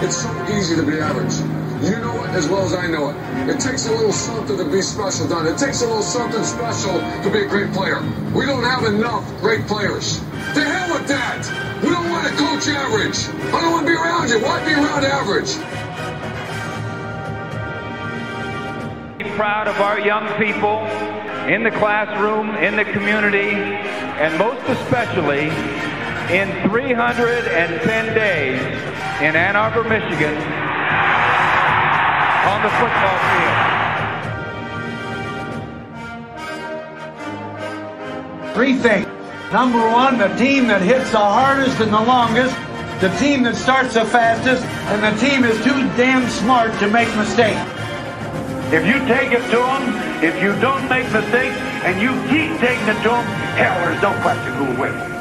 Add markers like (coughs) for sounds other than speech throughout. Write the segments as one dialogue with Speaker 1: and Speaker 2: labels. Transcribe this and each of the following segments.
Speaker 1: It's so easy to be average. You know it as well as I know it. It takes a little something to be special, Don. It takes a little something special to be a great player. We don't have enough great players. To hell with that! We don't want to coach average. I don't want to be around you. Why be around average?
Speaker 2: Proud of our young people in the classroom, in the community, and most especially in 310 days in Ann Arbor, Michigan, on the football
Speaker 3: field. Three things. Number one, the team that hits the hardest and the longest, the team that starts the fastest, and the team is too damn smart to make mistakes.
Speaker 2: If you take it to them, if you don't make mistakes, and you keep taking it to them, hell, there's no question who will win.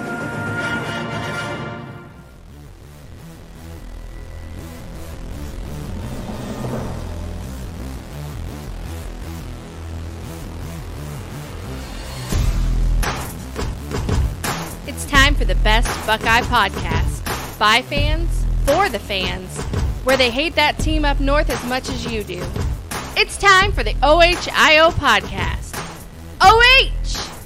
Speaker 4: Buckeye podcast. By fans, for the fans, where they hate that team up north as much as you do. It's time for the OHIO podcast. OH!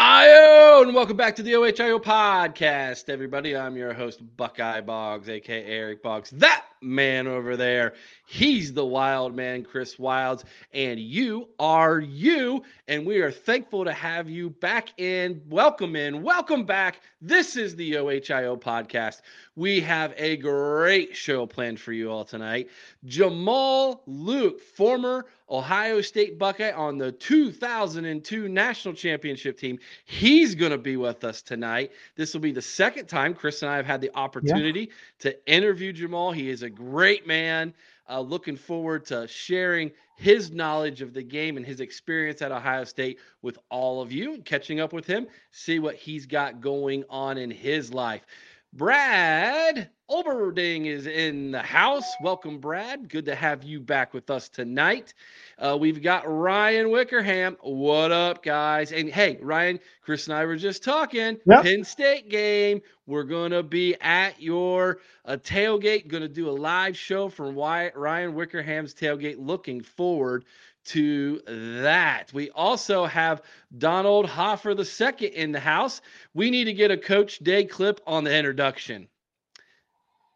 Speaker 5: IO, and welcome back to the OHIO podcast, everybody. I'm your host, Buckeye Boggs, aka Eric Boggs. That man over there, he's the wild man, Chris Wilds, and you are you. And we are thankful to have you back in. Welcome in, welcome back. This is the OHIO podcast. We have a great show planned for you all tonight. Jamal Luke, former Ohio State Buckeye on the 2002 national championship team. He's going to be with us tonight. This will be the second time Chris and I have had the opportunity yeah. to interview Jamal. He is a great man. Uh, looking forward to sharing his knowledge of the game and his experience at Ohio State with all of you, catching up with him, see what he's got going on in his life. Brad Olberding is in the house. Welcome, Brad. Good to have you back with us tonight. Uh, we've got Ryan Wickerham. What up, guys? And hey, Ryan, Chris and I were just talking. Yep. Penn State game. We're going to be at your uh, tailgate, going to do a live show from Wyatt, Ryan Wickerham's tailgate. Looking forward to that. We also have Donald Hoffer II in the house. We need to get a Coach Day clip on the introduction.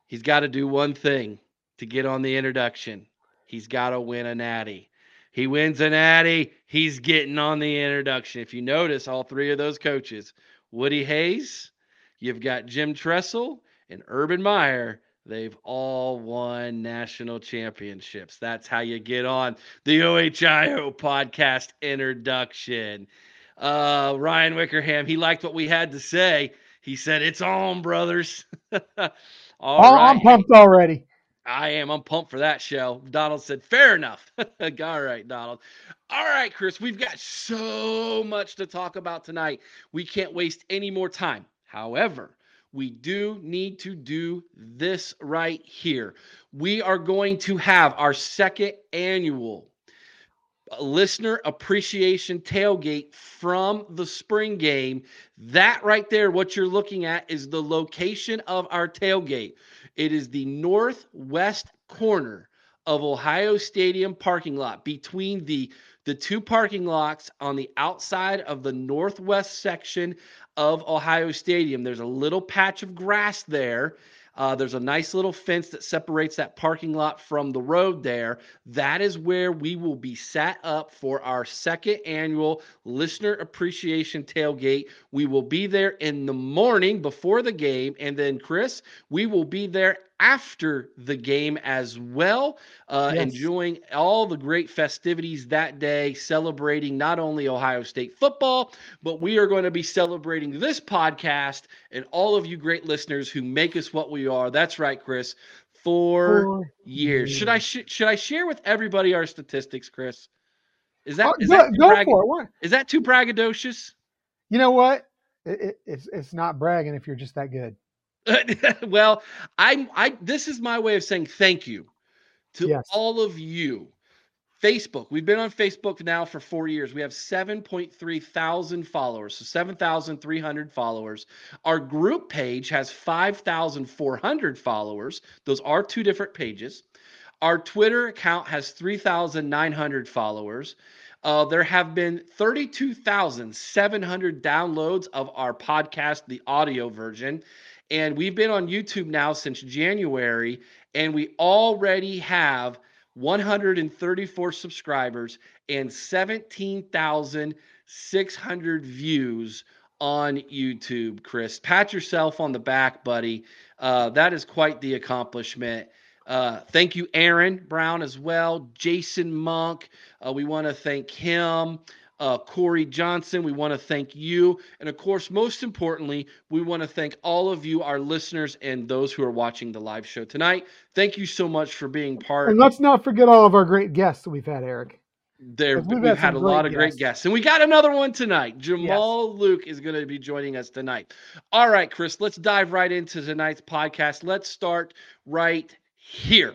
Speaker 5: He's got to do one thing to get on the introduction. He's got to win a natty. He wins a natty, he's getting on the introduction. If you notice, all three of those coaches, Woody Hayes, you've got Jim Tressel, and Urban Meyer They've all won national championships. That's how you get on the OHIO podcast introduction. Uh, Ryan Wickerham, he liked what we had to say. He said, It's on, brothers. (laughs)
Speaker 6: all. I'm pumped already.
Speaker 5: I am. I'm pumped for that show. Donald said, Fair enough. (laughs) all right, Donald. All right, Chris, we've got so much to talk about tonight. We can't waste any more time. However, we do need to do this right here. We are going to have our second annual listener appreciation tailgate from the spring game. That right there, what you're looking at is the location of our tailgate. It is the northwest corner of Ohio Stadium parking lot between the the two parking lots on the outside of the northwest section of Ohio Stadium. There's a little patch of grass there. Uh, there's a nice little fence that separates that parking lot from the road there. That is where we will be set up for our second annual listener appreciation tailgate. We will be there in the morning before the game. And then, Chris, we will be there after the game as well, uh, yes. enjoying all the great festivities that day, celebrating not only Ohio State football, but we are going to be celebrating this podcast and all of you great listeners who make us what we are. That's right, Chris. Four, Four years. years. Should I sh- should I share with everybody our statistics, Chris? Is that,
Speaker 6: oh,
Speaker 5: is,
Speaker 6: go,
Speaker 5: that
Speaker 6: go brag- for it. What?
Speaker 5: is that too braggadocious?
Speaker 6: You know what? It, it, it's it's not bragging if you're just that good. (laughs)
Speaker 5: well, I'm I this is my way of saying thank you to yes. all of you Facebook. We've been on Facebook now for four years. We have 7.3 thousand followers, so 7,300 followers. Our group page has 5,400 followers. Those are two different pages. Our Twitter account has 3,900 followers. Uh, there have been 32,700 downloads of our podcast, the audio version. And we've been on YouTube now since January, and we already have 134 subscribers and 17,600 views on YouTube, Chris. Pat yourself on the back, buddy. Uh, that is quite the accomplishment. Uh, thank you, Aaron Brown, as well. Jason Monk. Uh, we want to thank him. Uh, Corey Johnson, we want to thank you. And of course, most importantly, we want to thank all of you, our listeners, and those who are watching the live show tonight. Thank you so much for being part.
Speaker 6: And let's not forget all of our great guests that we've had, Eric.
Speaker 5: There, we've, we've had, had a lot of guests. great guests, and we got another one tonight. Jamal yes. Luke is going to be joining us tonight. All right, Chris, let's dive right into tonight's podcast. Let's start right here.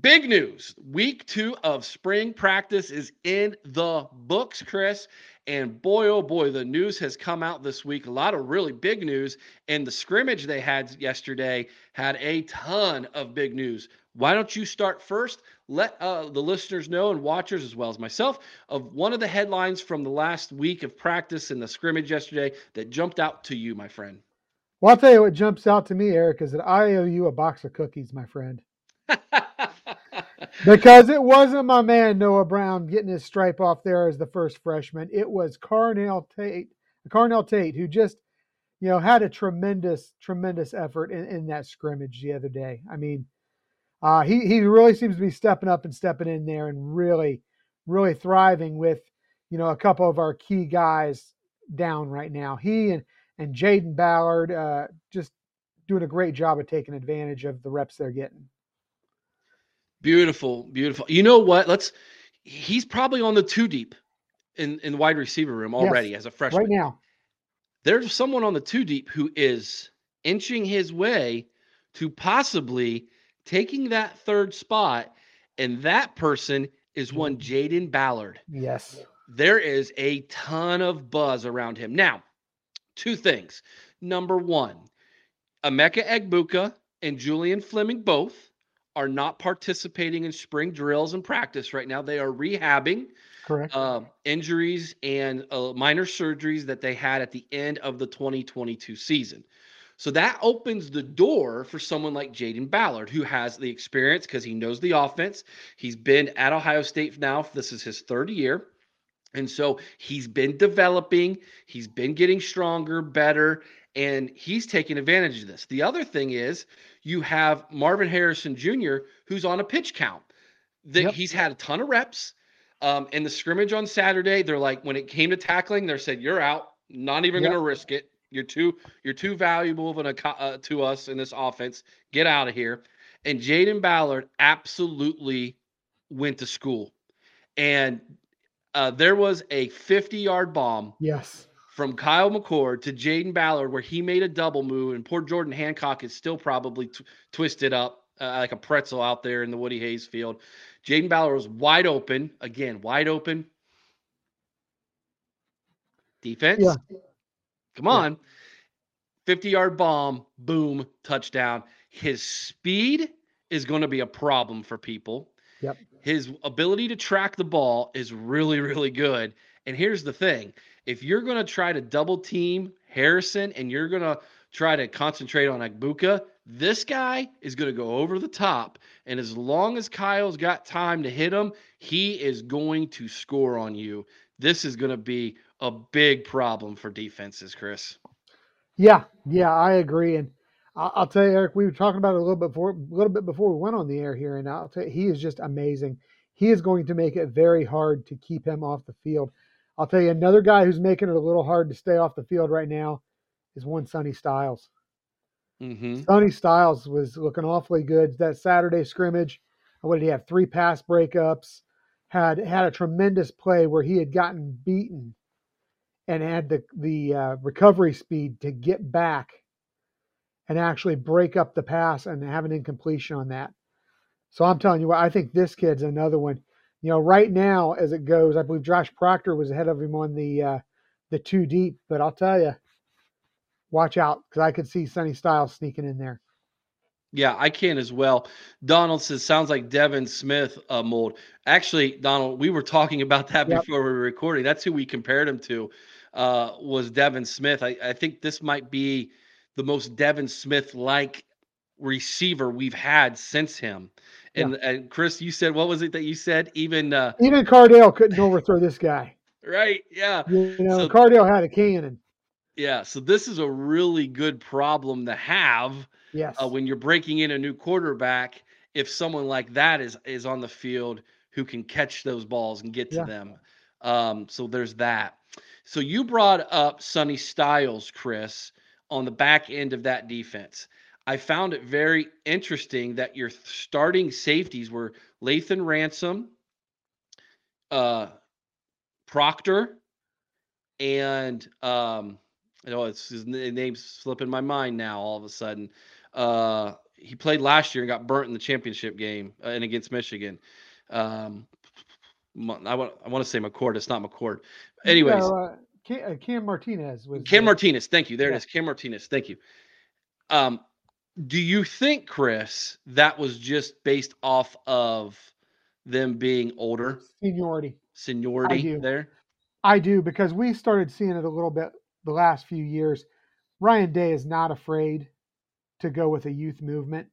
Speaker 5: Big news. Week two of spring practice is in the books, Chris. And boy, oh boy, the news has come out this week. A lot of really big news. And the scrimmage they had yesterday had a ton of big news. Why don't you start first? Let uh, the listeners know and watchers, as well as myself, of one of the headlines from the last week of practice in the scrimmage yesterday that jumped out to you, my friend.
Speaker 6: Well, I'll tell you what jumps out to me, Eric, is that I owe you a box of cookies, my friend. (laughs) because it wasn't my man Noah Brown getting his stripe off there as the first freshman. It was Carnell Tate, Carnell Tate, who just, you know, had a tremendous, tremendous effort in, in that scrimmage the other day. I mean, uh, he he really seems to be stepping up and stepping in there and really, really thriving with, you know, a couple of our key guys down right now. He and and Jayden Ballard uh, just doing a great job of taking advantage of the reps they're getting.
Speaker 5: Beautiful, beautiful. You know what? Let's. He's probably on the two deep in in the wide receiver room already yes, as a freshman.
Speaker 6: Right now,
Speaker 5: there's someone on the two deep who is inching his way to possibly taking that third spot, and that person is one. Jayden Ballard.
Speaker 6: Yes.
Speaker 5: There is a ton of buzz around him. Now, two things. Number one, Emeka Egbuka and Julian Fleming both are not participating in spring drills and practice right now. They are rehabbing
Speaker 6: correct
Speaker 5: uh, injuries and uh, minor surgeries that they had at the end of the 2022 season. So that opens the door for someone like Jayden Ballard, who has the experience because he knows the offense. He's been at Ohio State now. This is his third year. And so he's been developing, he's been getting stronger, better, and he's taking advantage of this. The other thing is, you have Marvin Harrison Jr., who's on a pitch count. That yep. he's had a ton of reps. Um, in the scrimmage on Saturday, they're like, when it came to tackling, they said, "You're out. Not even yep. going to risk it. You're too you're too valuable of an, uh, to us in this offense. Get out of here." And Jayden Ballard absolutely went to school, and uh, there was a 50 yard bomb.
Speaker 6: Yes
Speaker 5: from Kyle McCord to Jayden Ballard, where he made a double move, and poor Jordan Hancock is still probably t- twisted up uh, like a pretzel out there in the Woody Hayes field. Jayden Ballard was wide open, again, wide open. Defense, yeah. come on. 50 yard bomb, boom, touchdown. His speed is going to be a problem for people.
Speaker 6: Yep.
Speaker 5: His ability to track the ball is really, really good. And here's the thing if you're going to try to double team Harrison and you're going to try to concentrate on Egbuka, this guy is going to go over the top. And as long as Kyle's got time to hit him, he is going to score on you. This is going to be a big problem for defenses, Chris.
Speaker 6: Yeah, yeah, I agree. And I'll tell you, Eric, we were talking about it a little bit before, a little bit before we went on the air here, and I'll tell you, he is just amazing. He is going to make it very hard to keep him off the field. I'll tell you another guy who's making it a little hard to stay off the field right now is one Sonny Styles.
Speaker 5: Mm-hmm.
Speaker 6: Sonny Styles was looking awfully good that Saturday scrimmage. What did he have? Three pass breakups. Had had a tremendous play where he had gotten beaten, and had the the uh, recovery speed to get back and actually break up the pass and have an incompletion on that. So I'm telling you what, I think this kid's another one you know, right now as it goes, I believe Josh Proctor was ahead of him on the uh, the two deep. But I'll tell you, watch out because I could see Sonny Styles sneaking in there.
Speaker 5: Yeah, I can as well. Donald says sounds like Devin Smith uh, mold. Actually, Donald, we were talking about that
Speaker 6: Yep.
Speaker 5: before we were recording. That's who we compared him to. Uh, was Devin Smith? I, I think this might be the most Devin Smith like receiver we've had since him. And, and Chris, you said what was it that you said? Even uh,
Speaker 6: Even Cardale couldn't overthrow this guy.
Speaker 5: right, yeah,
Speaker 6: You know,
Speaker 5: So-
Speaker 6: Cardale had a cannon.
Speaker 5: yeah. So this is a really good problem to have.
Speaker 6: Yes.
Speaker 5: uh, when you're breaking in a new quarterback, if someone like that is is on the field who can catch those balls and get to
Speaker 6: Yeah.
Speaker 5: them. Um, so there's that. So you brought up Sonny Styles, Chris, on the back end of that defense. I found it very interesting that your starting safeties were Lathan Ransom, uh, Proctor, and um, know it's his name's slipping my mind now. All of a sudden, uh, he played last year and got burnt in the championship game uh, and against Michigan. Um, I want I want to say McCord. It's not McCord. Anyways,
Speaker 6: No, uh, Cam, uh, Cam Martinez was
Speaker 5: Cam Martinez. Thank you. There
Speaker 6: Yeah.
Speaker 5: it is. Cam Martinez. Thank you. Um, do you think, Chris, that was just based off of them being older,
Speaker 6: seniority.
Speaker 5: seniority
Speaker 6: do.
Speaker 5: there?
Speaker 6: I do because we started seeing it a little bit the last few years. Ryan Day is not afraid to go with a youth movement,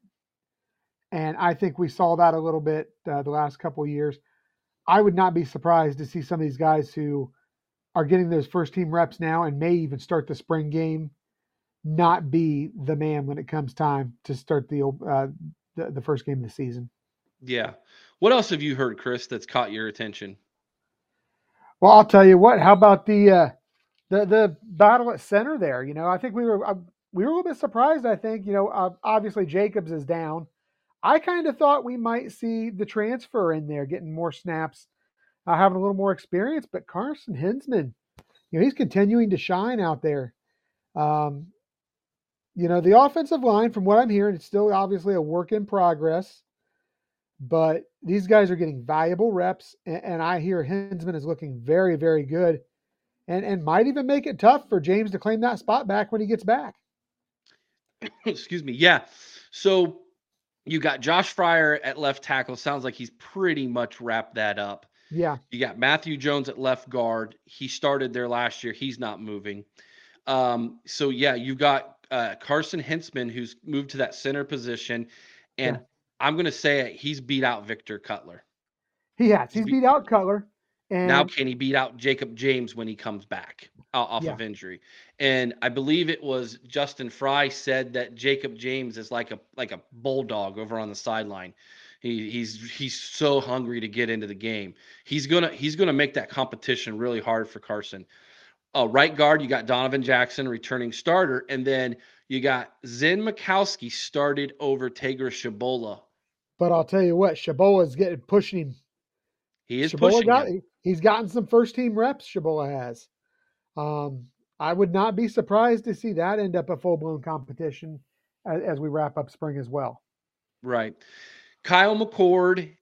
Speaker 6: and I think we saw that a little bit uh, the last couple of years. I would not be surprised to see some of these guys who are getting those first team reps now and may even start the spring game not be the man when it comes time to start the uh, the, the first game of the season.
Speaker 5: Yeah. What else have you heard, Chris, that's caught your attention?
Speaker 6: Well, I'll tell you what. How about the uh, the the battle at center there? You know, I think we were uh, we were a little bit surprised. I think you know, uh, obviously Jacobs is down. I kind of thought we might see the transfer in there, getting more snaps, uh, having a little more experience. But Carson Hinzman, you know, he's continuing to shine out there. Um, you know, the offensive line, from what I'm hearing, it's still obviously a work in progress. But these guys are getting valuable reps, and, and I hear Hinzman is looking very, very good, and and might even make it tough for James to claim that spot back when he gets back. (coughs)
Speaker 5: Excuse me. Yeah. So you got Josh Fryar at left tackle. Sounds like he's pretty much wrapped that up.
Speaker 6: Yeah,
Speaker 5: You got Matthew Jones at left guard. He started there last year. He's not moving. Um, so yeah, you got uh, Carson Hinzman who's moved to that center position, and
Speaker 6: Yeah.
Speaker 5: I'm going to say it, he's beat out Victor Cutler.
Speaker 6: he has.
Speaker 5: He's
Speaker 6: He's
Speaker 5: be-
Speaker 6: beat out Cutler, and
Speaker 5: now can he beat out Jakob James when he comes back off
Speaker 6: Yeah.
Speaker 5: of injury? And I believe it was Justin Frye said that Jakob James is like a like a bulldog over on the sideline. He, he's he's so hungry to get into the game. He's gonna he's gonna make that competition really hard for Carson. Uh, right guard, you got Donovan Jackson, returning starter, and then you got Zen Michalski started over Tegra Tshabola.
Speaker 6: but I'll tell you what, Tshabola's getting pushing him.
Speaker 5: He is
Speaker 6: Tshabola
Speaker 5: pushing
Speaker 6: got
Speaker 5: him.
Speaker 6: he's gotten some first team reps. Tshabola has. Um, I would not be surprised to see that end up a full blown competition as, as we wrap up spring as well.
Speaker 5: Right. Kyle McCord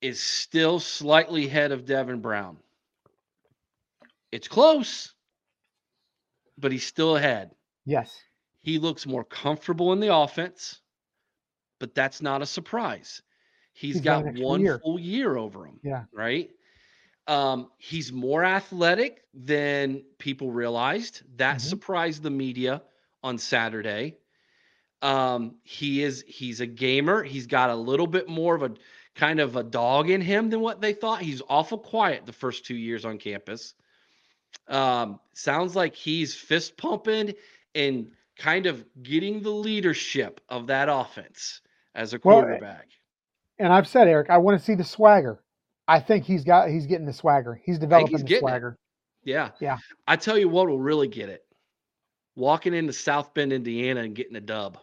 Speaker 5: is still slightly ahead of Devin Brown. It's close, but he's still ahead.
Speaker 6: Yes.
Speaker 5: He looks more comfortable in the offense, but that's not a surprise.
Speaker 6: He's
Speaker 5: he's
Speaker 6: got
Speaker 5: got one
Speaker 6: year.
Speaker 5: full year over him.
Speaker 6: Yeah.
Speaker 5: Right. Um, he's more athletic than people realized. That
Speaker 6: Mhm.
Speaker 5: surprised the media on Saturday. Um, he is he's a gamer. He's got a little bit more of a kind of a dog in him than what they thought. He's awful quiet the first two years on campus. Um, sounds like he's fist pumping and kind of getting the leadership of that offense as a
Speaker 6: Well,
Speaker 5: quarterback.
Speaker 6: And I've said, Eric, I want to see the swagger. I think he's got he's getting the swagger. He's developing
Speaker 5: he's
Speaker 6: the
Speaker 5: getting it.
Speaker 6: swagger.
Speaker 5: Yeah.
Speaker 6: Yeah.
Speaker 5: I tell you what will really get it. Walking into South Bend, Indiana and getting a dub.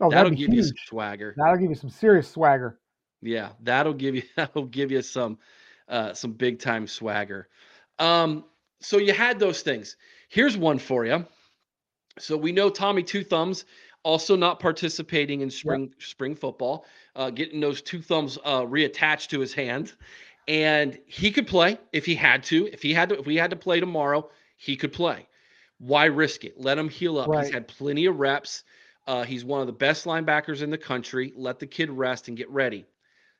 Speaker 6: Oh,
Speaker 5: that'll give you some swagger.
Speaker 6: That'll give you some serious swagger.
Speaker 5: Yeah, that'll give you (laughs) that'll give you some uh some big time swagger. Um so you had those things. Here's one for you. So we know Tommy Two Thumbs also not participating in spring spring football, uh, getting those two thumbs uh, reattached to his hand, and he could play if he had to. If he had to, if we had to play tomorrow, he could play. Why risk it? Let him heal up.
Speaker 6: Right.
Speaker 5: He's had plenty of reps. Uh, he's one of the best linebackers in the country. Let the kid rest and get ready.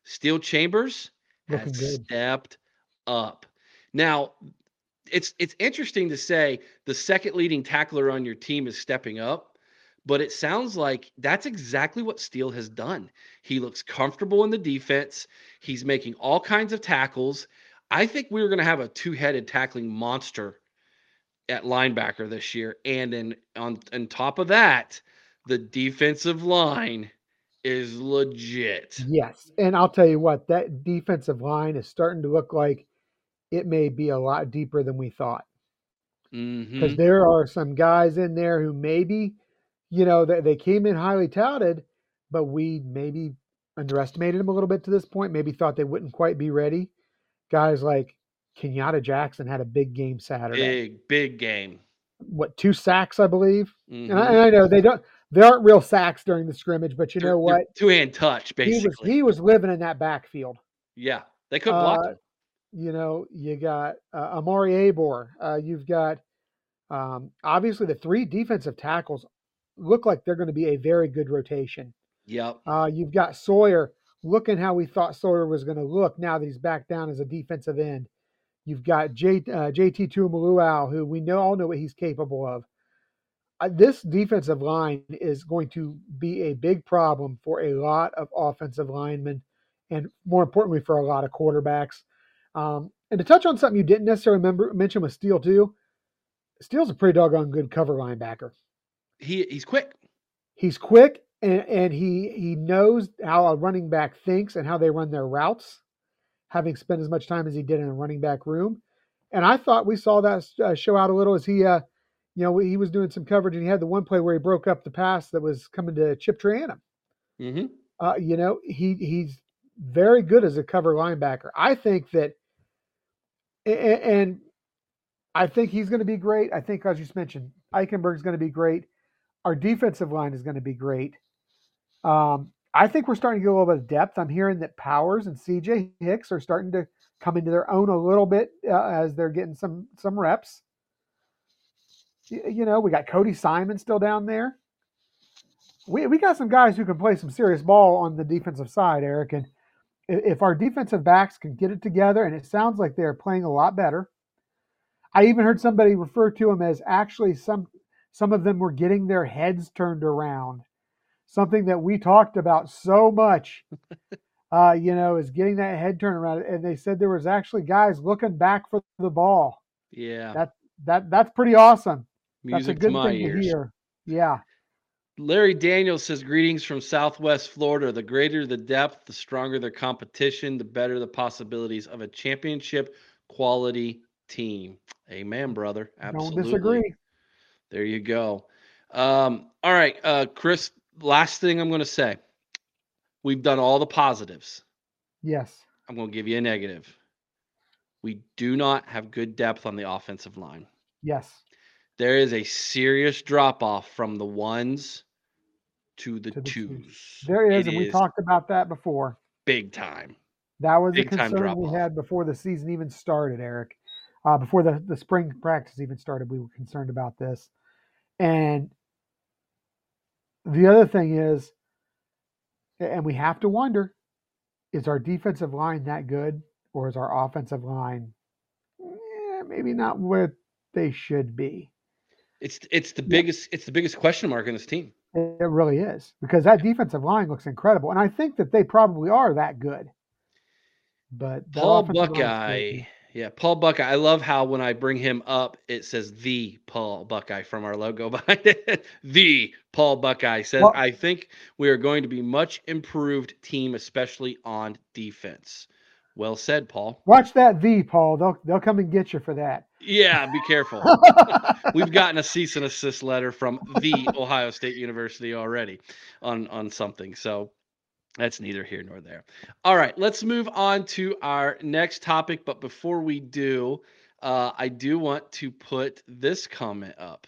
Speaker 5: Steele Chambers
Speaker 6: Looking
Speaker 5: has
Speaker 6: good.
Speaker 5: stepped up. Now, it's it's interesting to say the second leading tackler on your team is stepping up, but it sounds like that's exactly what Steele has done. He looks comfortable in the defense. He's making all kinds of tackles. I think we are going to have a two-headed tackling monster at linebacker this year, and then on on top of that, the defensive line is legit.
Speaker 6: Yes, and I'll tell you what, that defensive line is starting to look like it may be a lot deeper than we thought. Because
Speaker 5: Mhm.
Speaker 6: there are some guys in there who maybe, you know, they, they came in highly touted, but we maybe underestimated them a little bit to this point. Maybe thought they wouldn't quite be ready. Guys like Kenyatta Jackson had a big game Saturday.
Speaker 5: Big, big game.
Speaker 6: What two sacks, I believe.
Speaker 5: Mhm.
Speaker 6: And, I, and I know they don't. There aren't real sacks during the scrimmage, but you know what?
Speaker 5: Two hand touch,
Speaker 6: He was
Speaker 5: basically.
Speaker 6: he was living in that backfield.
Speaker 5: yeah, they could block
Speaker 6: Uh,
Speaker 5: him.
Speaker 6: You know, you got uh, Amari Abor. Uh, you've got um, obviously the three defensive tackles look like they're going to be a very good rotation.
Speaker 5: Yep.
Speaker 6: Uh, you've got Sawyer looking how we thought Sawyer was going to look now that he's back down as a defensive end. You've got J, uh, JT Tuimoloau, who we know all know what he's capable of. Uh, this defensive line is going to be a big problem for a lot of offensive linemen, and more importantly, for a lot of quarterbacks. Um, and to touch on something you didn't necessarily remember mention with Steele too, Steele's a pretty doggone good cover linebacker.
Speaker 5: He he's quick.
Speaker 6: He's quick and, and he he knows how a running back thinks and how they run their routes, having spent as much time as he did in a running back room. And I thought we saw that uh, show out a little as he, uh, you know, he was doing some coverage and he had the one play where he broke up the pass that was coming to Chip Trayanum.
Speaker 5: hmm
Speaker 6: Uh, you know, he he's very good as a cover linebacker. I think that, and I think he's going to be great. I think, as you mentioned, Eichenberg is going to be great. Our defensive line is going to be great. Um, I think we're starting to get a little bit of depth. I'm hearing that Powers and CJ Hicks are starting to come into their own a little bit uh, as they're getting some some reps. Y- You know, we got Cody Simon still down there we, we got some guys who can play some serious ball on the defensive side, Eric. And if our defensive backs can get it together, and it sounds like they're playing a lot better. I even heard somebody refer to them as actually some some of them were getting their heads turned around. Something that we talked about so much, (laughs) uh, you know, is getting that head turned around. And they said there was actually guys looking back for the ball.
Speaker 5: Yeah.
Speaker 6: That that that's pretty awesome. that's a good
Speaker 5: to my
Speaker 6: thing
Speaker 5: ears.
Speaker 6: to hear. Yeah.
Speaker 5: Larry Daniels says, Greetings from Southwest Florida. The greater the depth, the stronger the competition, the better the possibilities of a championship quality team. Amen, brother. Absolutely.
Speaker 6: Don't disagree.
Speaker 5: There you go. Um, all right, uh, Chris, last thing I'm going to say. We've done all the positives.
Speaker 6: Yes.
Speaker 5: I'm going to give you a negative. We do not have good depth on the offensive line.
Speaker 6: Yes.
Speaker 5: There is a serious drop off from the ones to the
Speaker 6: To the twos.
Speaker 5: twos.
Speaker 6: There is,
Speaker 5: It
Speaker 6: and we talked about that before.
Speaker 5: big time.
Speaker 6: That was a
Speaker 5: Big time
Speaker 6: concern we had before the season even started, Eric. Uh, before the, the spring practice even started, we were concerned about this. And the other thing is, and we have to wonder, is our defensive line that good, or is our offensive line eh, maybe not where they should be?
Speaker 5: It's it's the biggest it's the biggest question mark in this team.
Speaker 6: It really is because that defensive line looks incredible, and I think that they probably are that good. But
Speaker 5: Paul
Speaker 6: offensive line is
Speaker 5: Buckeye. Yeah, Paul Buckeye. I love how when I bring him up, it says the Paul Buckeye from our logo (laughs) behind it. The Paul Buckeye says,
Speaker 6: Well-
Speaker 5: I think we are going to be much improved team, especially on defense. Well said, Paul.
Speaker 6: Watch that V, Paul. They'll they'll come and get you for that.
Speaker 5: Yeah, be careful. (laughs) We've gotten a cease and assist letter from the Ohio State University already on on something. So that's neither here nor there. All right, let's move on to our next topic. But before we do, uh, I do want to put this comment up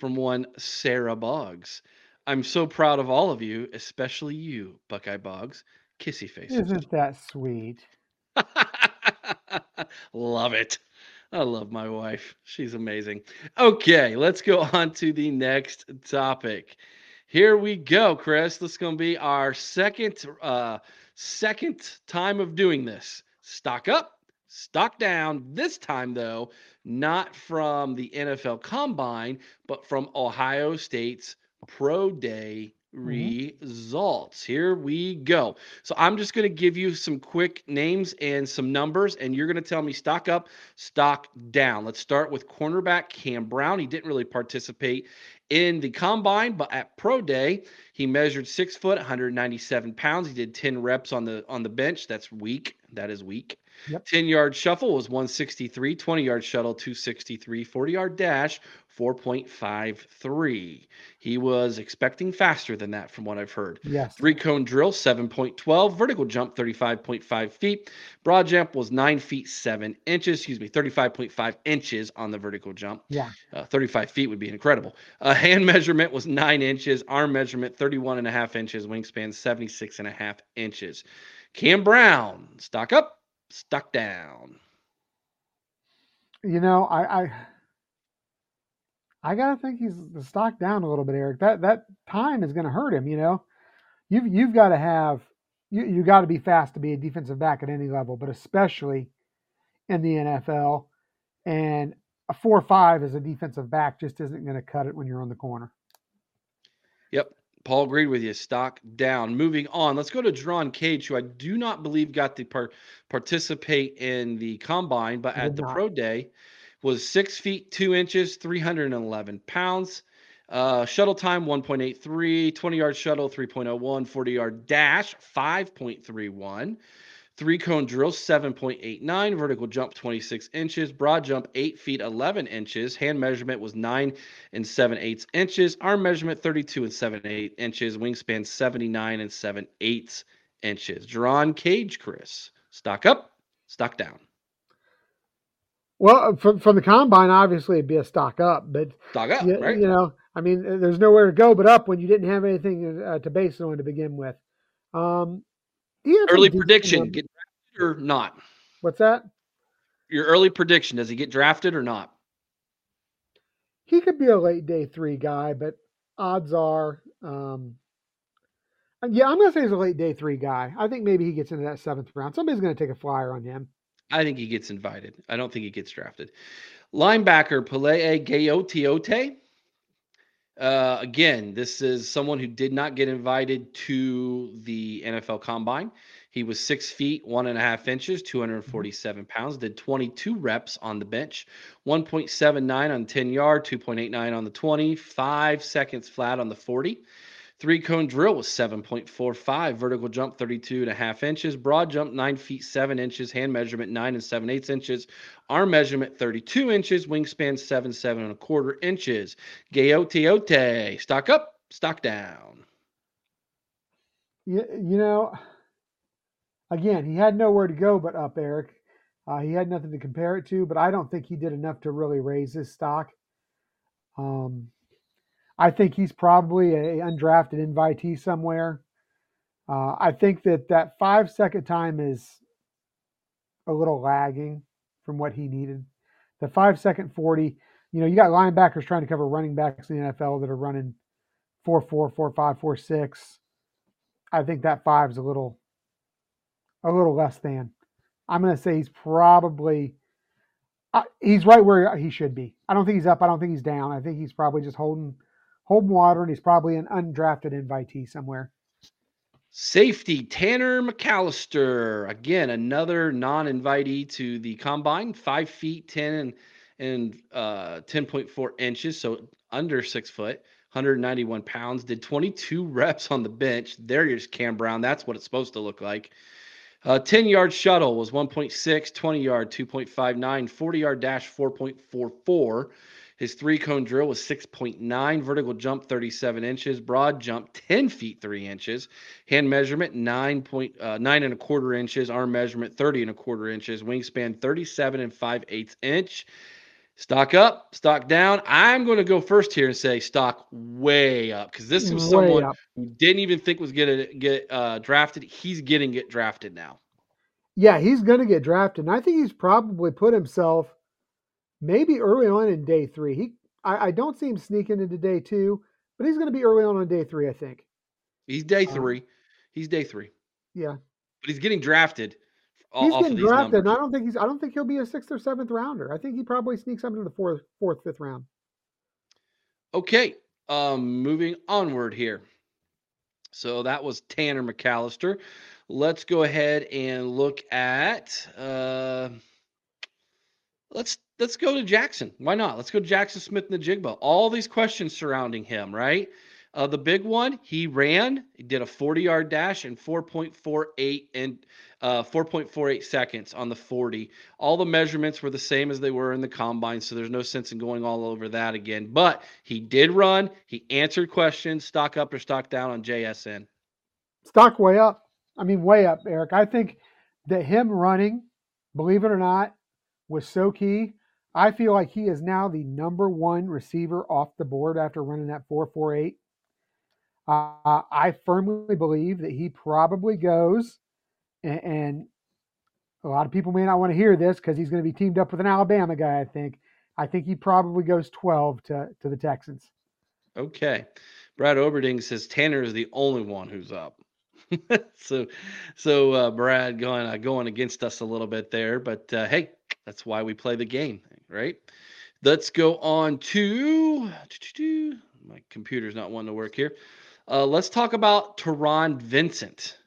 Speaker 5: from one Sarah Boggs. I'm so proud of all of you, especially you, Buckeye Boggs. Kissy face.
Speaker 6: Isn't that sweet? (laughs)
Speaker 5: love it. I love my wife. She's amazing. Okay, let's go (laughs) on to the next topic. Here we go, Chris. This is going to be our second uh second time of doing this. Stock up, stock down. This time though, not from the NFL Combine, but from Ohio State's Pro Day.
Speaker 6: Mm-hmm.
Speaker 5: results. Here we go. So I'm just going to give you some quick names and some numbers, and you're going to tell me stock up, stock down. Let's start with cornerback Cam Brown. He didn't really participate in the combine, but at pro day, he measured six foot, 197 pounds. He did 10 reps on the on the bench. That's weak. That is weak.
Speaker 6: Yep.
Speaker 5: 10 yard shuffle was 163, 20 yard shuttle 263, 40 yard dash 4.53. He was expecting faster than that, from what I've heard.
Speaker 6: Yes.
Speaker 5: Three cone drill, 7.12. Vertical jump, 35.5 feet. Broad jump was 9 feet 7 inches. Excuse me, 35.5 inches on the vertical jump.
Speaker 6: Yeah.
Speaker 5: Uh, 35 feet would be incredible. Uh, hand measurement was 9 inches. Arm measurement, 31 and a half inches. Wingspan, 76 and a half inches. Cam Brown, stock up, stock down.
Speaker 6: You know, I I, I gotta think he's the stock down a little bit, Eric. That that time is gonna hurt him, you know. You've you've got to have you you got to be fast to be a defensive back at any level, but especially in the NFL. And a four five as a defensive back just isn't going to cut it when you're on the corner.
Speaker 5: Yep. Paul agreed with you. Stock down. Moving on. Let's go to Jerron Cage, who I do not believe got to par- participate in the combine, but at the
Speaker 6: not.
Speaker 5: pro day was six feet two inches, 311 pounds. Uh, shuttle time 1.83, 20 yard shuttle 3.01, 40 yard dash 5.31. Three cone drill 7.89, vertical jump 26 inches, broad jump 8 feet 11 inches, hand measurement was 9 and 7 eighths inches, arm measurement 32 and 7 8 inches, wingspan 79 and 7 eighths inches. Jerron Cage, Chris. Stock up, stock down.
Speaker 6: Well, uh, from from the combine, obviously it'd be a stock up, but
Speaker 5: Stock up,
Speaker 6: you,
Speaker 5: right?
Speaker 6: you know, I mean, there's nowhere to go but up when you didn't have anything uh, to base it on to begin with. Um,
Speaker 5: Early prediction, get drafted or not?
Speaker 6: What's that?
Speaker 5: Your early prediction, does he get drafted or not?
Speaker 6: He could be a late day three guy, but odds are, um, yeah, I'm going to say he's a late day three guy. I think maybe he gets into that seventh round. Somebody's going to take a flyer on him.
Speaker 5: I think he gets invited. I don't think he gets drafted. Linebacker Palaie Gaoteote. Uh, again, this is someone who did not get invited to the NFL Combine. He was six feet one and a half inches, 247 pounds. Did 22 reps on the bench, 1.79 on 10 yard, 2.89 on the 20, five seconds flat on the 40. Three cone drill was 7.45. Vertical jump 32 and a half inches. Broad jump 9 feet 7 inches. Hand measurement 9 and 7 eighths inches. Arm measurement 32 inches. Wingspan 7, 7 and a quarter inches. Gaoteote. Stock up, stock down.
Speaker 6: You, you know, again, he had nowhere to go but up, Eric. Uh, he had nothing to compare it to, but I don't think he did enough to really raise his stock. Um, I think he's probably a undrafted invitee somewhere. Uh, I think that that five second time is a little lagging from what he needed. The five second 40, you know, you got linebackers trying to cover running backs in the NFL that are running 4 4, 4 5, 4 6. I think that five is a little, a little less than. I'm going to say he's probably, uh, he's right where he should be. I don't think he's up. I don't think he's down. I think he's probably just holding, holding water, and he's probably an undrafted invitee somewhere.
Speaker 5: Safety Tanner McCalister. Again, another non invitee to the combine. Five feet, 10 and, and uh, 10.4 inches. So under six foot, 191 pounds. Did 22 (laughs) reps on the bench. There's Cam Brown. That's what it's supposed to look like. Uh, 10 yard shuttle was 1.6, 20 yard 2.59, 40 yard dash 4.44. His three cone drill was 6.9, vertical jump 37 inches, broad jump 10 feet 3 inches, hand measurement 9 point, uh, 9 and a quarter inches, arm measurement 30 and a quarter inches, wingspan 37 and 5 eighths inch. Stock up, stock down. I'm going to go first here and say stock way up because this was
Speaker 6: Way
Speaker 5: someone
Speaker 6: up.
Speaker 5: who didn't even think was going to get uh, drafted. He's getting get drafted now.
Speaker 6: Yeah, he's going to get drafted. And I think he's probably put himself maybe early on in day three. He, I, I don't see him sneaking into day two, but he's going to be early on in day three, I think.
Speaker 5: He's day
Speaker 6: Um,
Speaker 5: three. he's day three,
Speaker 6: Yeah,
Speaker 5: but he's getting drafted.
Speaker 6: he's getting drafted. And. I don't think he's. I don't think he'll be a sixth or seventh rounder. I think he probably sneaks up into the fourth, fourth, fifth round.
Speaker 5: Okay, um, moving onward here. So that was Tanner McCalister. Let's go ahead and look at. Uh, let's let's go to Jackson. Why not? Let's go to Jaxon Smith-Njigba. All these questions surrounding him, right? Uh, the big one, he ran, he did a 40 yard dash in 4.48 and uh, 4.48 seconds on the 40. All the measurements were the same as they were in the combine, so there's no sense in going all over that again. But he did run, he answered questions, stock up or stock down on JSN.
Speaker 6: Stock way up. I mean, way up, Eric. I think that him running, believe it or not, was so key. I feel like he is now the number one receiver off the board after running that 448. Uh, I firmly believe that he probably goes, and, and a lot of people may not want to hear this because he's going to be teamed up with an Alabama guy. I think. I think he probably goes 12 to, to the Texans.
Speaker 5: Okay. Brad Oberding says Tanner is the only one who's up. (laughs) so, so uh, Brad going uh, going against us a little bit there, but uh, hey, that's why we play the game, right? Let's go on to my computer's not wanting to work here. Uh, let's talk about Taron Vincent,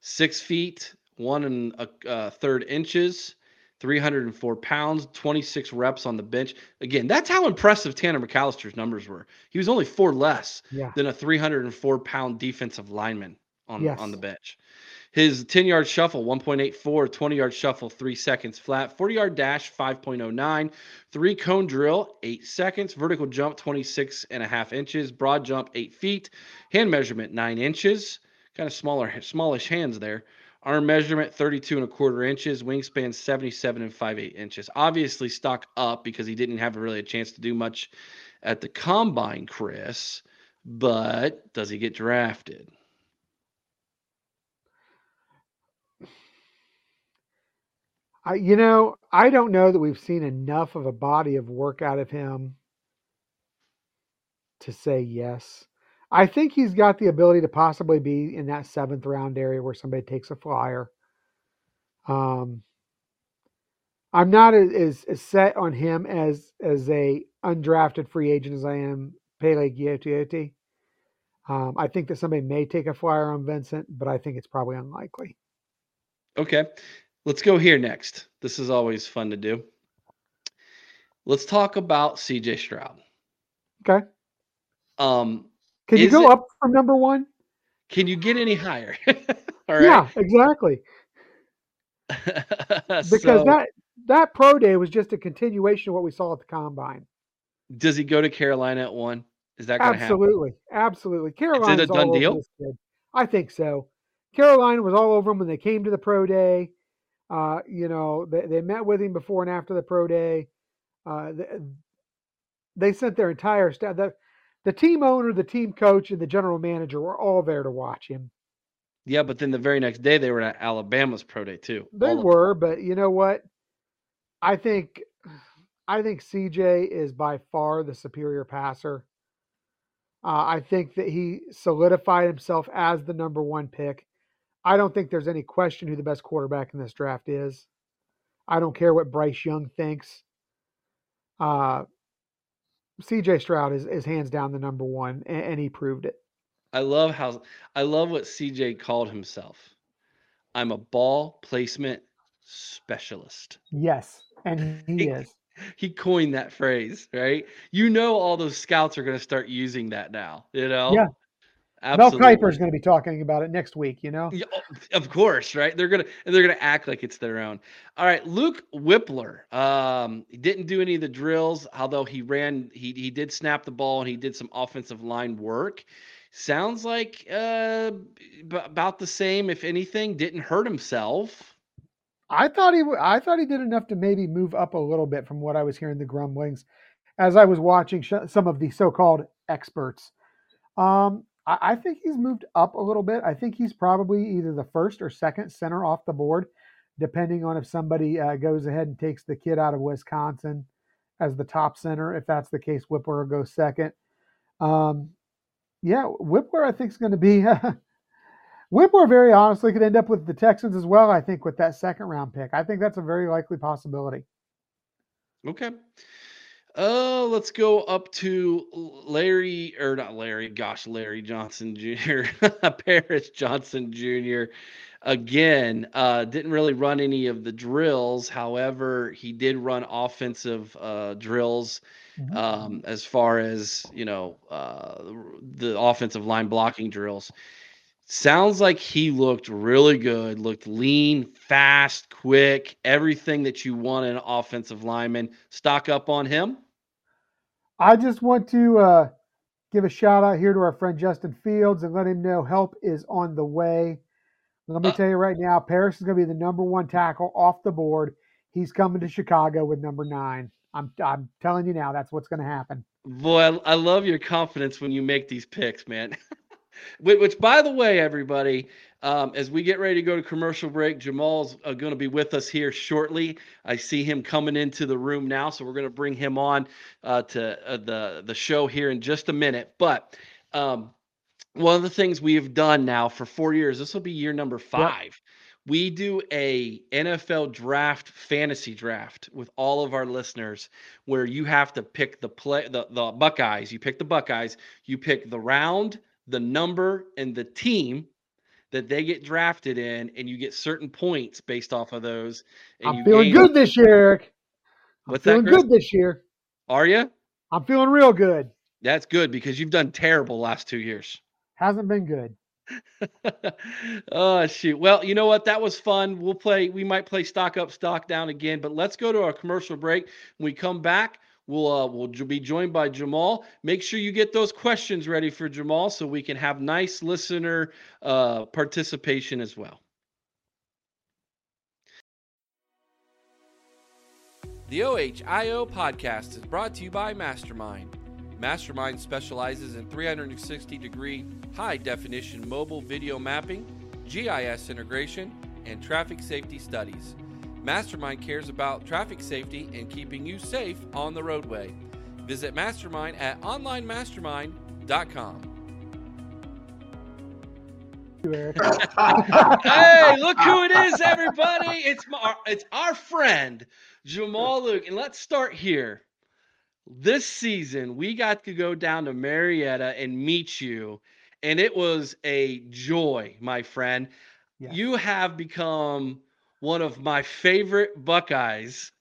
Speaker 5: six feet one and a uh, third inches, 304 pounds, 26 reps on the bench. Again, that's how impressive Tanner McCalister's numbers were. He was only four less
Speaker 6: Yeah.
Speaker 5: than a 304 pound defensive lineman on,
Speaker 6: Yes.
Speaker 5: on the bench. His 10 yard shuffle, 1.84, 20 yard shuffle, three seconds flat, 40 yard dash, 5.09, three cone drill, eight seconds, vertical jump, 26 and a half inches, broad jump, eight feet, hand measurement, nine inches, kind of smaller, smallish hands there. Arm measurement 32 and a quarter inches, wingspan 77 and 5 8 inches. Obviously, stock up because he didn't have really a chance to do much at the combine, Chris. But does he get drafted?
Speaker 6: I, you know, I don't know that we've seen enough of a body of work out of him to say yes. I think he's got the ability to possibly be in that seventh round area where somebody takes a flyer. Um, I'm not as, as, set on him as as a undrafted free agent as I am Palaie Gaoteote. Um, I think that somebody may take a flyer on Vincent, but I think it's probably unlikely.
Speaker 5: Okay. Let's go here next. This is always fun to do. Let's talk about CJ Stroud.
Speaker 6: Okay.
Speaker 5: Um,
Speaker 6: Can you go
Speaker 5: it-
Speaker 6: up from number one?
Speaker 5: can you get any higher? (laughs) Right.
Speaker 6: Yeah, exactly. (laughs) Because
Speaker 5: So,
Speaker 6: that that pro day was just a continuation of what we saw at the combine.
Speaker 5: does he go to Carolina at one? Is that going to happen?
Speaker 6: Absolutely, absolutely. Carolina
Speaker 5: a done deal?
Speaker 6: I think so. Carolina was all over him when they came to the pro day. Uh, you know, they, they met with him before and after the pro day. Uh, they, they sent their entire staff. The, the team owner, the team coach, and the general manager were all there to watch him.
Speaker 5: Yeah, but then the very next day they were at Alabama's pro day too.
Speaker 6: They
Speaker 5: All
Speaker 6: were, but you know what? I think I think CJ is by far the superior passer. Uh, I think that he solidified himself as the number one pick. I don't think there's any question who the best quarterback in this draft is. I don't care what Bryce Young thinks. Uh, CJ Stroud is, is hands down the number one, and, and he proved it.
Speaker 5: I love how I love what CJ called himself. I'm a ball placement specialist.
Speaker 6: Yes, and he
Speaker 5: He-
Speaker 6: is.
Speaker 5: He coined that phrase, right? You know, all those scouts are going to start using that now. You know,
Speaker 6: Yeah.
Speaker 5: Absolutely.
Speaker 6: Mel is going to be talking about it next week. You know.
Speaker 5: Yeah, oh, of course, right? They're gonna they're gonna act like it's their own. All right, Luke Wypler. Um, he didn't do any of the drills, although he ran. He he did snap the ball and he did some offensive line work. Sounds like uh b- about the same, if anything. Didn't hurt himself.
Speaker 6: I thought he I thought he did enough to maybe move up a little bit from what I was hearing the grumblings as I was watching sh- some of the so-called experts. Um, I, I, think he's moved up a little bit. I think he's probably either the first or second center off the board, depending on if somebody uh, goes ahead and takes the kid out of Wisconsin as the top center. If that's the case, Wypler goes second. Um, yeah, Wypler I think is going to be. (laughs) Wypler very honestly could end up with the Texans as well. I think with that second round pick, I think that's a very likely possibility.
Speaker 5: Okay. Oh, let's go up to Larry or not Larry, gosh, Larry Johnson Jr., (laughs) Paris Johnson Jr. Again, uh, didn't really run any of the drills. However, he did run offensive uh, drills mm-hmm. um, as far as you know uh, the offensive line blocking drills. Sounds like he looked really good, looked lean, fast, quick, everything that you want in an offensive lineman. Stock up on him.
Speaker 6: I just want to uh, give a shout out here to our friend Justin Fields and let him know help is on the way. Let me uh, tell you right now, Paris is going to be the number one tackle off the board. He's coming to Chicago with number nine. I'm I'm telling you now, that's what's going to happen.
Speaker 5: Boy, I, I love your confidence when you make these picks, man. (laughs) Which, by the way, everybody, um, as we get ready to go to commercial break, Jamal's uh, going to be with us here shortly. I see him coming into the room now, so we're going to bring him on uh, to uh, the the show here in just a minute. But um, one of the things we have done now for four years, this will be year number five. Yep. We do a NFL draft fantasy draft with all of our listeners, where you have to pick the play the, the Buckeyes. You pick the Buckeyes. You pick the round the number and the team that they get drafted in, and you get certain points based off of those.
Speaker 6: I'm feeling good this year, Eric. I'm What's feeling that, good this year.
Speaker 5: Are you?
Speaker 6: I'm feeling real good.
Speaker 5: That's good because you've done terrible last two years.
Speaker 6: Hasn't been good. (laughs)
Speaker 5: oh shoot. Well, you know what? That was fun. We'll play. We might play stock up, stock down again. But let's go to our commercial break. When we come back, We'll uh, we'll be joined by Jamal. Make sure you get those questions ready for Jamal so we can have nice listener uh, participation as well. The OHIO podcast is brought to you by Mastermind. Mastermind specializes in 360 degree high definition mobile video mapping, GIS integration, and traffic safety studies. Mastermind cares about traffic safety and keeping you safe on the roadway. Visit Mastermind at onlinemastermind.com. (laughs) hey, look who it is, everybody! It's my, it's our friend Jamal Luke, and let's start here. This season, we got to go down to Marietta and meet you, and it was a joy, my friend. Yes. You have become one of my favorite Buckeyes.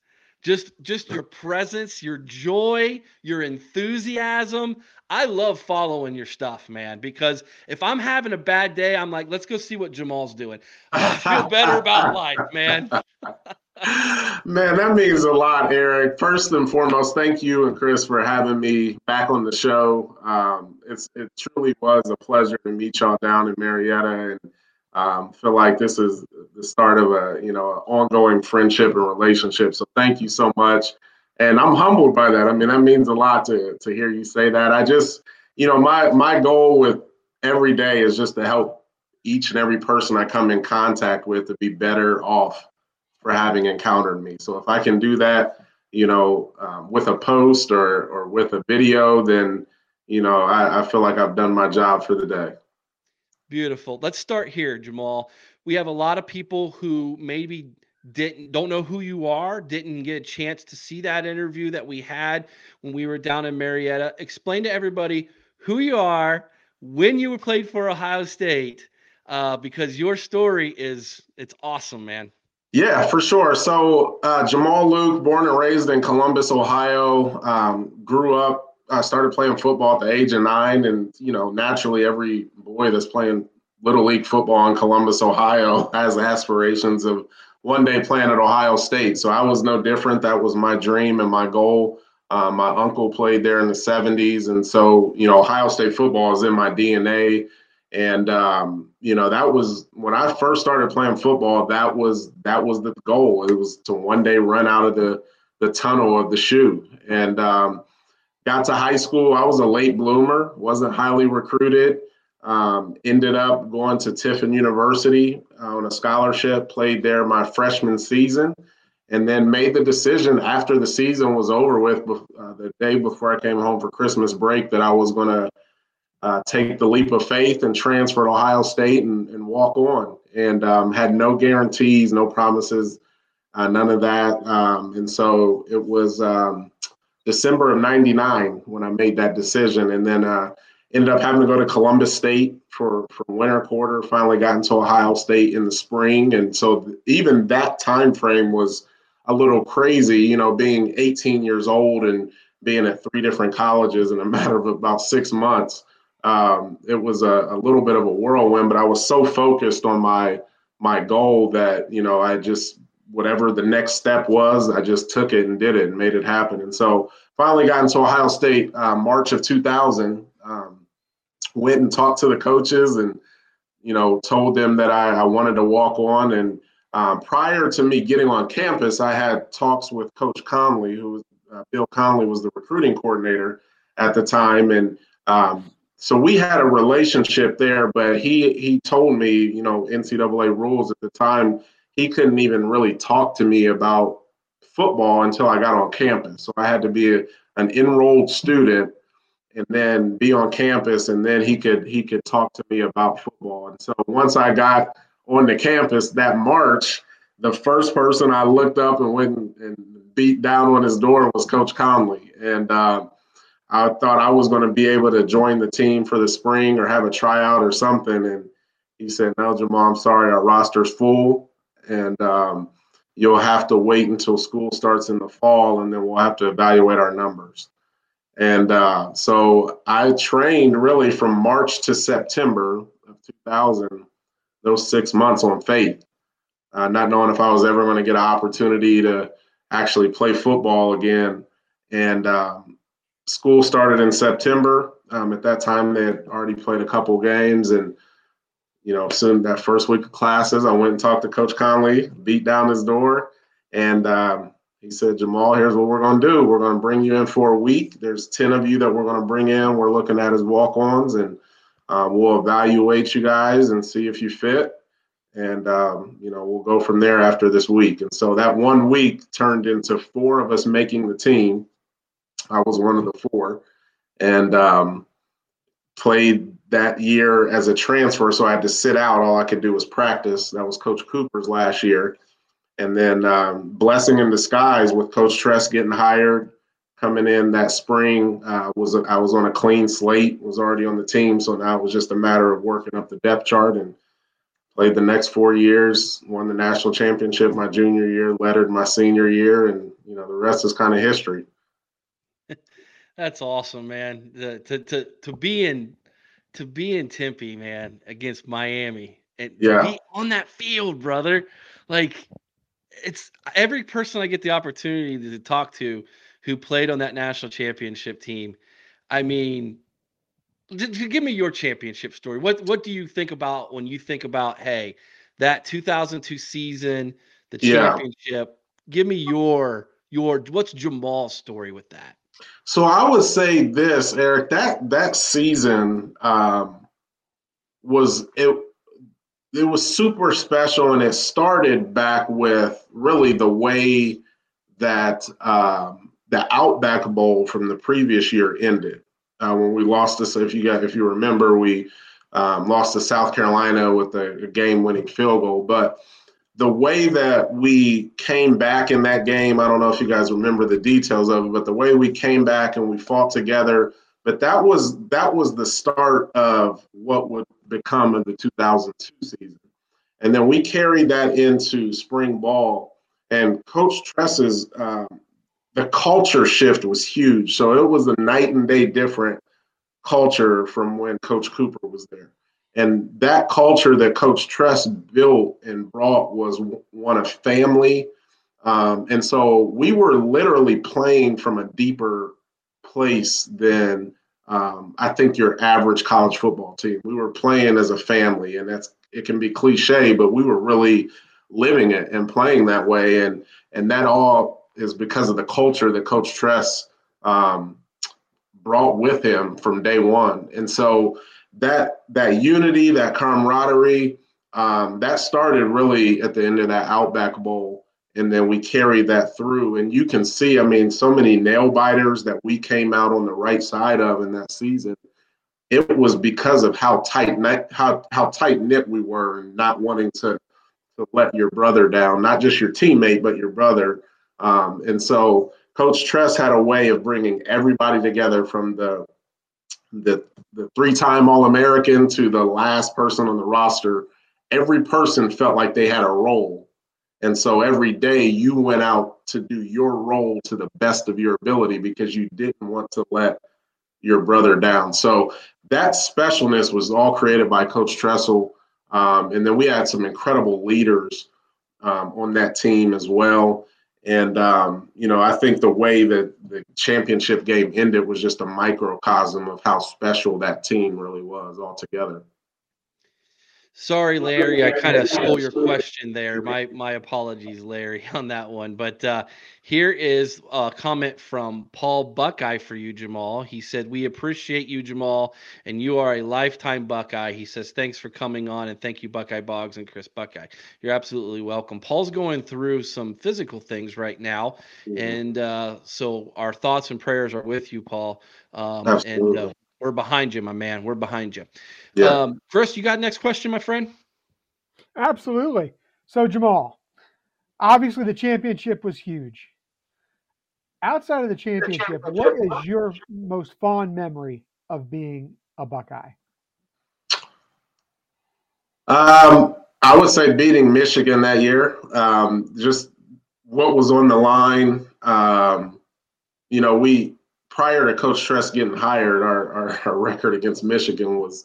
Speaker 5: Just just your presence, your joy, your enthusiasm. I love following your stuff, man, because if I'm having a bad day, I'm like, let's go see what Jamal's doing. I (laughs) feel better about life, man. (laughs) (laughs)
Speaker 7: man, that means a lot, Eric. First and foremost, thank you and Chris for having me back on the show. Um, it's it truly was a pleasure to meet y'all down in Marietta and um, feel like this is the start of a you know ongoing friendship and relationship. So thank you so much, and I'm humbled by that. I mean, that means a lot to to hear you say that. I just you know my my goal with every day is just to help each and every person I come in contact with to be better off for having encountered me. So if I can do that, you know, um, with a post or or with a video, then you know I, I feel like I've done my job for the day.
Speaker 5: Beautiful. Let's start here, Jamal. We have a lot of people who maybe didn't don't know who you are, didn't get a chance to see that interview that we had when we were down in Marietta. Explain to everybody who you are, when you were played for Ohio State, uh, because your story is it's awesome, man.
Speaker 7: Yeah, for sure. So uh, Jamal Luke, born and raised in Columbus, Ohio, um, grew up I started playing football at the age of nine, and you know, naturally, every boy that's playing little league football in Columbus, Ohio, (laughs) has aspirations of one day playing at Ohio State. So I was no different. That was my dream and my goal. Uh, my uncle played there in the 70s, and so you know, Ohio State football is in my DNA. And um, you know, that was when I first started playing football. That was that was the goal. It was to one day run out of the the tunnel of the shoe. And um, got to high school. I was a late bloomer. wasn't highly recruited. Um, ended up going to Tiffin University on a scholarship. Played there my freshman season, and then made the decision after the season was over with, uh, the day before I came home for Christmas break, that I was going to uh, take the leap of faith and transfer to Ohio State and, and walk on. And um, had no guarantees, no promises, uh, none of that. Um, and so it was um, December of '99 when I made that decision, and then uh, ended up having to go to Columbus State for for winter quarter. Finally got into Ohio State in the spring, and so even that time frame was a little crazy. You know, being 18 years old and being at three different colleges in a (laughs) matter of about six months um, it was a, a, little bit of a whirlwind, but I was so focused on my my goal that you know I just whatever the next step was, I just took it and did it and made it happen. And so finally got into Ohio State uh, March of 2000. Um, went and talked to the coaches and you know told them that I, I wanted to walk on. And um, prior to me getting on campus, I had talks with Coach Conley, who was uh, Bill Conley was the recruiting coordinator at the time, and um, so we had a relationship there, but he he told me, you know, NCAA rules at the time, he couldn't even really talk to me about football until I got on campus. So I had to be a, an enrolled student and then be on campus and then he could he could talk to me about football. And so once I got on the campus that March, the first person I looked up and went and beat down on his door was Coach Conley. And uh, I thought I was going to be able to join the team for the spring or have a tryout or something. And he said, No, Jamal, I'm sorry, our roster's full. And um, you'll have to wait until school starts in the fall, and then we'll have to evaluate our numbers. And uh, so I trained really from March to September of 2000, those six months on faith, uh, not knowing if I was ever going to get an opportunity to actually play football again. And um, school started in September. Um, at that time, they had already played a couple games, and you know, soon that first week of classes, I went and talked to Coach Conley, beat down his door, and um, he said, "Jamal, here's what we're going to do. We're going to bring you in for a week. There's ten of you that we're going to bring in. We're looking at as walk-ons, and um, we'll evaluate you guys and see if you fit." And um, you know we'll go from there after this week. And so that one week turned into four of us making the team, I was one of the four, and um, played that year as a transfer. So I had to sit out. All I could do was practice. That was Coach Cooper's last year, and then um, blessing in disguise with Coach Tress getting hired, coming in that spring uh, was a, I was on a clean slate. Was already on the team, so now it was just a matter of working up the depth chart and. Played the next four years, won the national championship my junior year, lettered my senior year, and you know the rest is kind of history. (laughs)
Speaker 5: That's awesome, man. The, to to to be in to be in Tempe, man, against Miami and yeah. be on that field, brother. Like it's every person I get the opportunity to talk to who played on that national championship team. I mean, give me your championship story. What what do you think about when you think about hey, that 2002 season, the championship? Yeah. Give me your your what's Jamal's story with that?
Speaker 7: So I would say this, Eric. That that season um, was it. It was super special, and it started back with really the way that um, the Outback Bowl from the previous year ended. Uh, when we lost this, if you got, if you remember, we um, lost to South Carolina with a, a game-winning field goal, but the way that we came back in that game, I don't know if you guys remember the details of it, but the way we came back and we fought together, but that was that was the start of what would become of the 2002 season. And then we carried that into spring ball. And Coach Tress's um, the culture shift was huge. So it was a night and day different culture from when Coach Cooper was there. And that culture that Coach Tress built and brought was one of family. Um, and so we were literally playing from a deeper place than um, I think your average college football team. We were playing as a family, and that's it can be cliche, but we were really living it and playing that way, and and that all is because of the culture that Coach Tress um, brought with him from day one, and so that that unity, that camaraderie, um, that started really at the end of that Outback Bowl and then we carried that through. And you can see, I mean, so many nail biters that we came out on the right side of in that season. It was because of how tight how how tight knit we were, and not wanting to to let your brother down, not just your teammate, but your brother. Um, and so Coach Tress had a way of bringing everybody together from the the the three-time All-American to the last person on the roster. Every person felt like they had a role and so every day you went out to do your role to the best of your ability because you didn't want to let your brother down. So that specialness was all created by Coach Tressel. Um, and then we had some incredible leaders um, on that team as well. And, um, you know, I think the way that the championship game ended was just a microcosm of how special that team really was altogether.
Speaker 5: Sorry, Larry, I kind of stole your question there. My my apologies, Larry, (laughs) on that one. But uh, here is a comment from Paul Buckeye for you, Jamal. He said, "We appreciate you, Jamal, and you are a lifetime Buckeye." He says, "Thanks for coming on, and thank you, Buckeye Boggs and Chris Buckeye. You're absolutely welcome." Paul's going through some physical things right now, mm-hmm. and uh, so our thoughts and prayers are with you, Paul. Um, and uh, we're behind you, my man. We're behind you. Yeah. Um, Chris, you got next question, my friend?
Speaker 6: Absolutely. So, Jamal, obviously the championship was huge. Outside of the championship, what is your most fond memory of being a Buckeye?
Speaker 7: Um, I would say beating Michigan that year. Um, just what was on the line. Um, you know, we prior to Coach Tress getting hired, our, our, (laughs) our record against Michigan was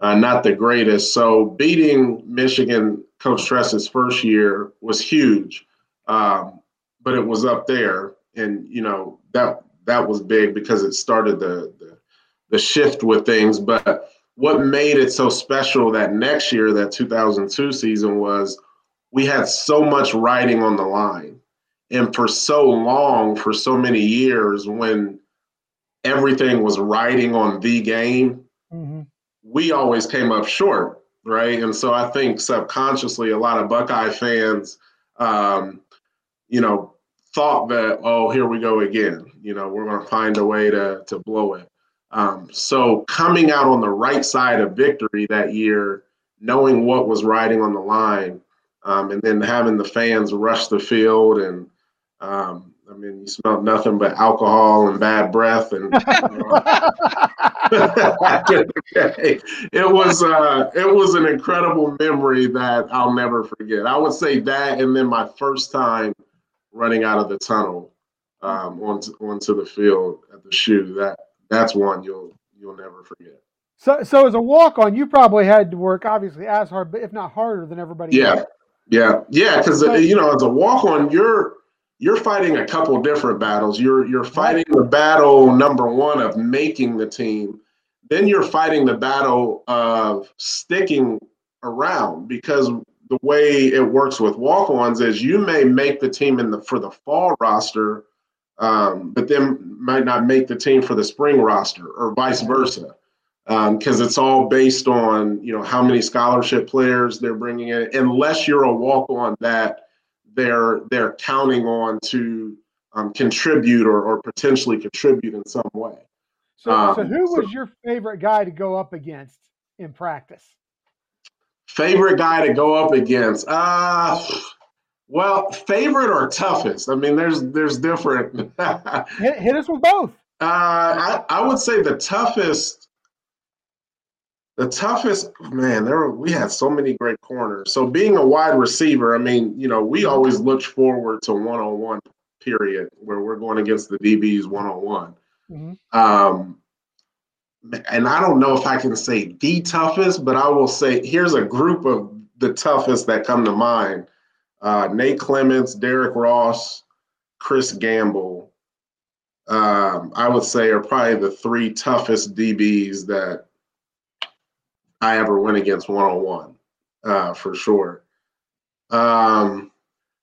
Speaker 7: uh, not the greatest. So beating Michigan, Coach Tress's first year was huge, um, but it was up there, and you know that that was big because it started the, the the shift with things. But what made it so special that next year, that 2002 season, was we had so much riding on the line, and for so long, for so many years, when everything was riding on the game, mm-hmm. we always came up short, right? And so I think subconsciously, a lot of Buckeye fans, um, you know, thought that, oh, here we go again. You know, we're going to find a way to to blow it. Um, so coming out on the right side of victory that year, knowing what was riding on the line, um, and then having the fans rush the field and um, I mean, you smelled nothing but alcohol and bad breath, and (laughs) it was uh, it was an incredible memory that I'll never forget. I would say that, and then my first time running out of the tunnel um, onto onto the field at the shoe. That that's one you'll you'll never forget.
Speaker 6: So, so as a walk on, you probably had to work obviously as hard, but if not harder than everybody.
Speaker 7: Yeah, else. yeah, yeah. Because you know, as a walk on, you're you're fighting a couple different battles. You're you're fighting the battle number one of making the team. Then you're fighting the battle of sticking around because the way it works with walk-ons is you may make the team in the for the fall roster, um, but then might not make the team for the spring roster or vice versa because um, it's all based on you know how many scholarship players they're bringing in unless you're a walk-on that they're they're counting on to um, contribute or, or potentially contribute in some way.
Speaker 6: So, um, so who was so, your favorite guy to go up against in practice?
Speaker 7: Favorite guy to go up against? Uh well, favorite or toughest? I mean, there's there's different. (laughs)
Speaker 6: hit, hit, us with both.
Speaker 7: Uh, I I would say the toughest the toughest man, there were, we had so many great corners. So being a wide receiver, I mean, you know, we always looked forward to one on one period where we're going against the DBs one on one. Um, and I don't know if I can say the toughest, but I will say here's a group of the toughest that come to mind: uh, Nate Clements, Derek Ross, Chris Gamble, um, I would say are probably the three toughest DBs that I ever went against one on one, for sure. Um,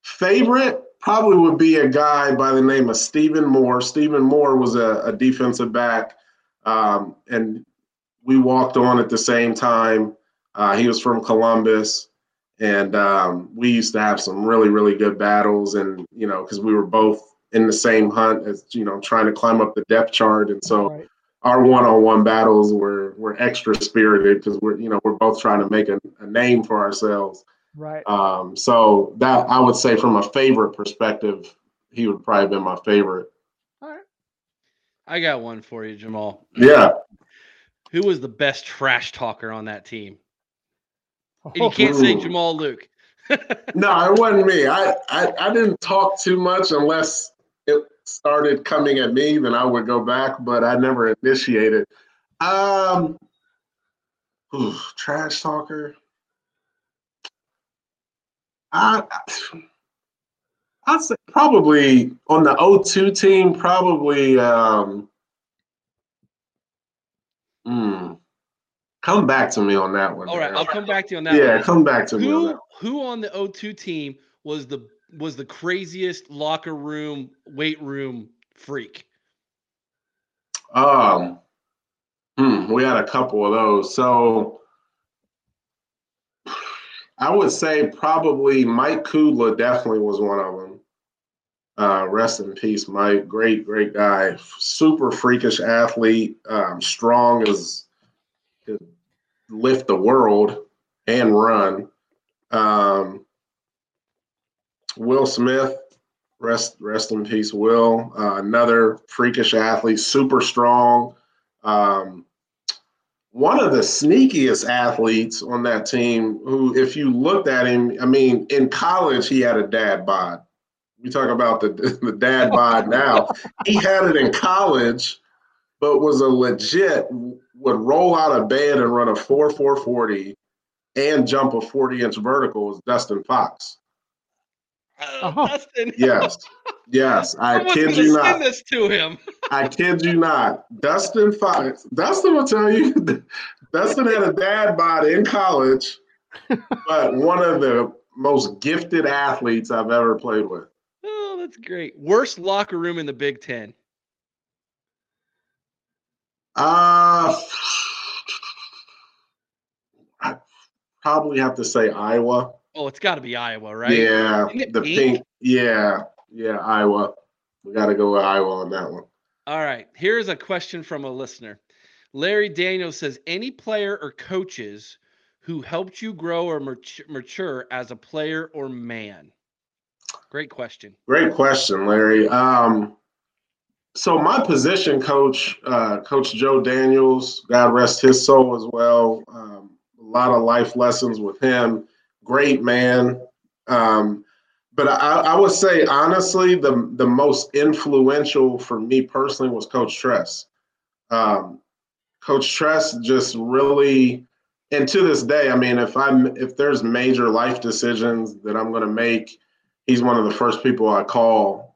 Speaker 7: favorite probably would be a guy by the name of Stephen Moore. Stephen Moore was a, a defensive back, um, and we walked on at the same time. Uh, he was from Columbus, and um, we used to have some really, really good battles. And you know, because we were both in the same hunt as you know, trying to climb up the depth chart, and so. Right. Our one-on-one battles were were extra spirited because we're you know we're both trying to make a, a name for ourselves.
Speaker 6: Right.
Speaker 7: Um, so that I would say from a favorite perspective, he would probably be my favorite.
Speaker 6: All right.
Speaker 5: I got one for you, Jamal.
Speaker 7: Yeah.
Speaker 5: Who was the best trash talker on that team? And you can't say Jamal Luke. (laughs)
Speaker 7: no, it wasn't me. I, I I didn't talk too much unless it started coming at me, then I would go back, but I never initiated. Um, ooh, trash talker. I, I'd say probably on the O2 team, probably. Um, hmm, come back to me on that one.
Speaker 5: All right, I'll come back to you on that.
Speaker 7: Yeah,
Speaker 5: one.
Speaker 7: come back to
Speaker 5: who,
Speaker 7: me. On that.
Speaker 5: Who on the O2 team was the was the craziest locker room weight room freak?
Speaker 7: Um, hmm, we had a couple of those. So I would say probably Mike Kudla definitely was one of them. Uh, rest in peace, Mike. Great, great guy. Super freakish athlete. Um, strong as could lift the world and run. Um, Will Smith, rest rest in peace, Will. Uh, another freakish athlete, super strong. Um, one of the sneakiest athletes on that team who, if you looked at him, I mean, in college, he had a dad bod. We talk about the, (laughs) the dad bod now. He had it in college, but was a legit, would roll out of bed and run a 4 440 and jump a 40 inch vertical was Dustin Fox.
Speaker 5: Uh, oh. Dustin.
Speaker 7: Yes. Yes. I (laughs) kid you not.
Speaker 5: Send this to him.
Speaker 7: I kid you not. Dustin Fox. Dustin will tell you. (laughs) Dustin had a dad bod in college, but one of the most gifted athletes I've ever played with.
Speaker 5: Oh, that's great. Worst locker room in the Big Ten.
Speaker 7: Uh I probably have to say Iowa.
Speaker 5: Oh, it's got to be Iowa, right?
Speaker 7: Yeah, the pink? pink. Yeah, yeah, Iowa. We got to go with Iowa on that one.
Speaker 5: All right. Here's a question from a listener. Larry Daniels says, any player or coaches who helped you grow or mature as a player or man? Great question.
Speaker 7: Great question, Larry. Um, so my position coach, uh, Coach Joe Daniels, God rest his soul as well. Um, a lot of life lessons with him great man. Um, but I, I, would say honestly, the the most influential for me personally was Coach Tress. Um, Coach Tress just really, and to this day, I mean, if I'm if there's major life decisions that I'm going to make, he's one of the first people I call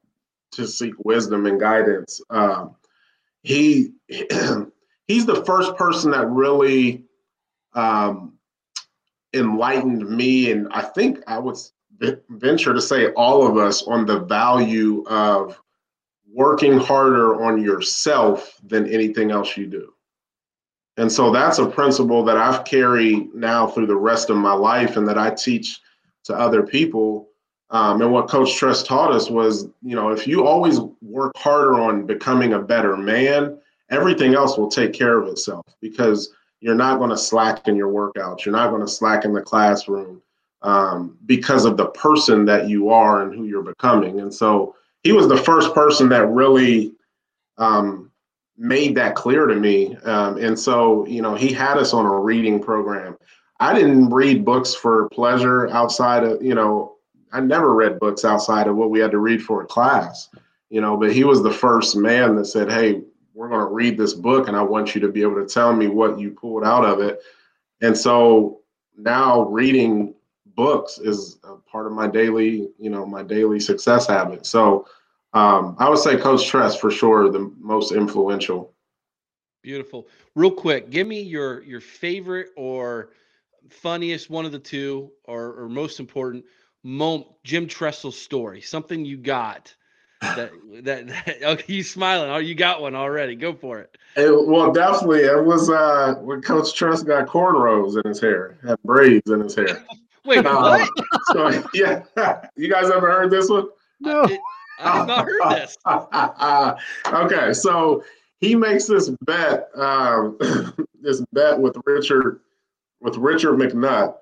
Speaker 7: to seek wisdom and guidance. Um, he (clears throat) he's the first person that really um, enlightened me, and I think I would venture to say all of us on the value of working harder on yourself than anything else you do. And so that's a principle that I've carried now through the rest of my life and that I teach to other people. Um, and what Coach Tress taught us was, you know, if you always work harder on becoming a better man, everything else will take care of itself because you're not going to slacken your workouts. You're not going to slacken the classroom um, because of the person that you are and who you're becoming. And so he was the first person that really um, made that clear to me. Um, and so, you know, he had us on a reading program. I didn't read books for pleasure outside of, you know, I never read books outside of what we had to read for a class, you know, but he was the first man that said, hey, we're going to read this book and I want you to be able to tell me what you pulled out of it. And so now reading books is a part of my daily, you know, my daily success habit. So um, I would say Coach Tress for sure, the most influential.
Speaker 5: Beautiful. Real quick, give me your your favorite or funniest one of the two, or or most important moment, Jim Tressel's story. Something you got that that, that (laughs) okay, you smiling. Oh, you got one already. Go for it.
Speaker 7: it well, definitely. It was uh, when Coach Tress got cornrows in his hair, had braids in his hair. (laughs)
Speaker 5: Wait,
Speaker 7: Um,
Speaker 5: what? (laughs)
Speaker 7: so yeah, you guys ever heard this one?
Speaker 6: No.
Speaker 5: I, I have not heard this.
Speaker 7: okay, so he makes this bet, um, (coughs) this bet with Richard, with Richard McNutt,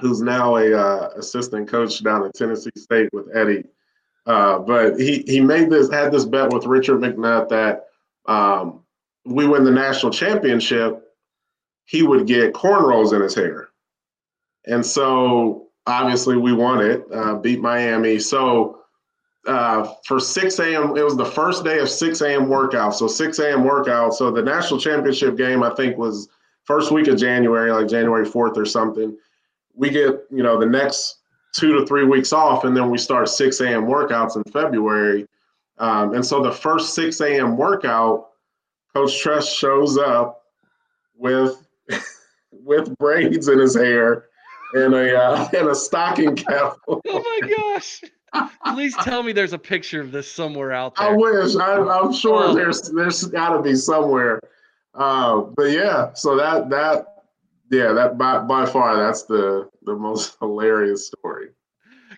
Speaker 7: who's now a uh, assistant coach down at Tennessee State with Eddie. Uh, but he he made this had this bet with Richard McNutt that um, we win the national championship, he would get cornrows in his hair, and so obviously we won it, uh, beat Miami. So uh, for 6 a.m. It was the first day of 6 a.m. workout. So 6 a.m. workout. So the national championship game, I think, was first week of January, like January 4th or something. We get, you know, the next two to three weeks off, and then we start 6 a.m. workouts in February. Um, and so the first 6 a.m. workout, Coach Tress shows up with (laughs) with braids in his hair and a uh, (laughs) and a stocking cap. (laughs)
Speaker 5: Oh my gosh. Please tell me there's a picture of this somewhere out there.
Speaker 7: I wish. I, I'm sure
Speaker 5: Oh.
Speaker 7: there's there's got to be somewhere. Uh, but yeah, so that that yeah that by by far that's the the most (laughs) hilarious story.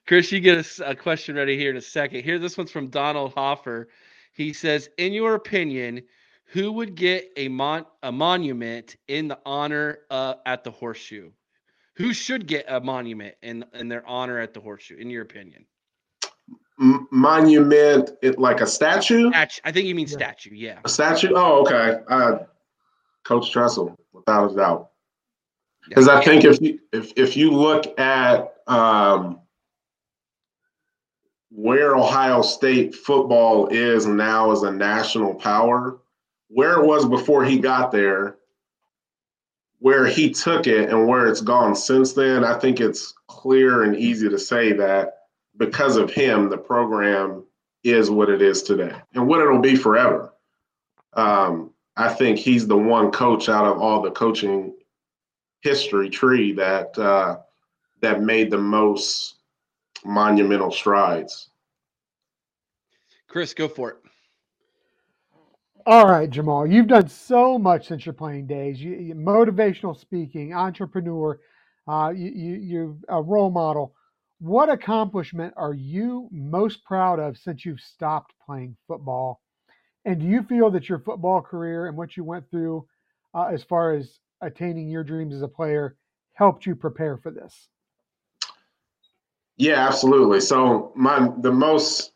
Speaker 5: Chris, you get a question ready here in a second. Here, this one's from Donald Hoffer. He says, "In your opinion, who would get a mon- a monument in the honor uh, at the Horseshoe? Who should get a monument in in their honor at the Horseshoe? In your opinion,
Speaker 7: M- monument, it like a statue.
Speaker 5: Statue- I think you mean
Speaker 6: Yeah.
Speaker 5: statue. Yeah.
Speaker 7: A statue. Oh, okay. Uh, Coach Tressel, without a doubt. Because I think if you if if you look at um, where Ohio State football is now as a national power, where it was before he got there, where he took it, and where it's gone since then, I think it's clear and easy to say that because of him, the program is what it is today and what it'll be forever. Um, I think he's the one coach out of all the coaching history tree that uh, that made the most monumental strides.
Speaker 5: Chris, go for it.
Speaker 6: All right, Jamal, you've done so much since your playing days. You, you motivational speaking, entrepreneur, uh, you, you, you're a role model. What accomplishment are you most proud of since you've stopped playing football? And do you feel that your football career and what you went through, uh, as far as attaining your dreams as a player, helped you prepare for this?
Speaker 7: Yeah, absolutely. So my the most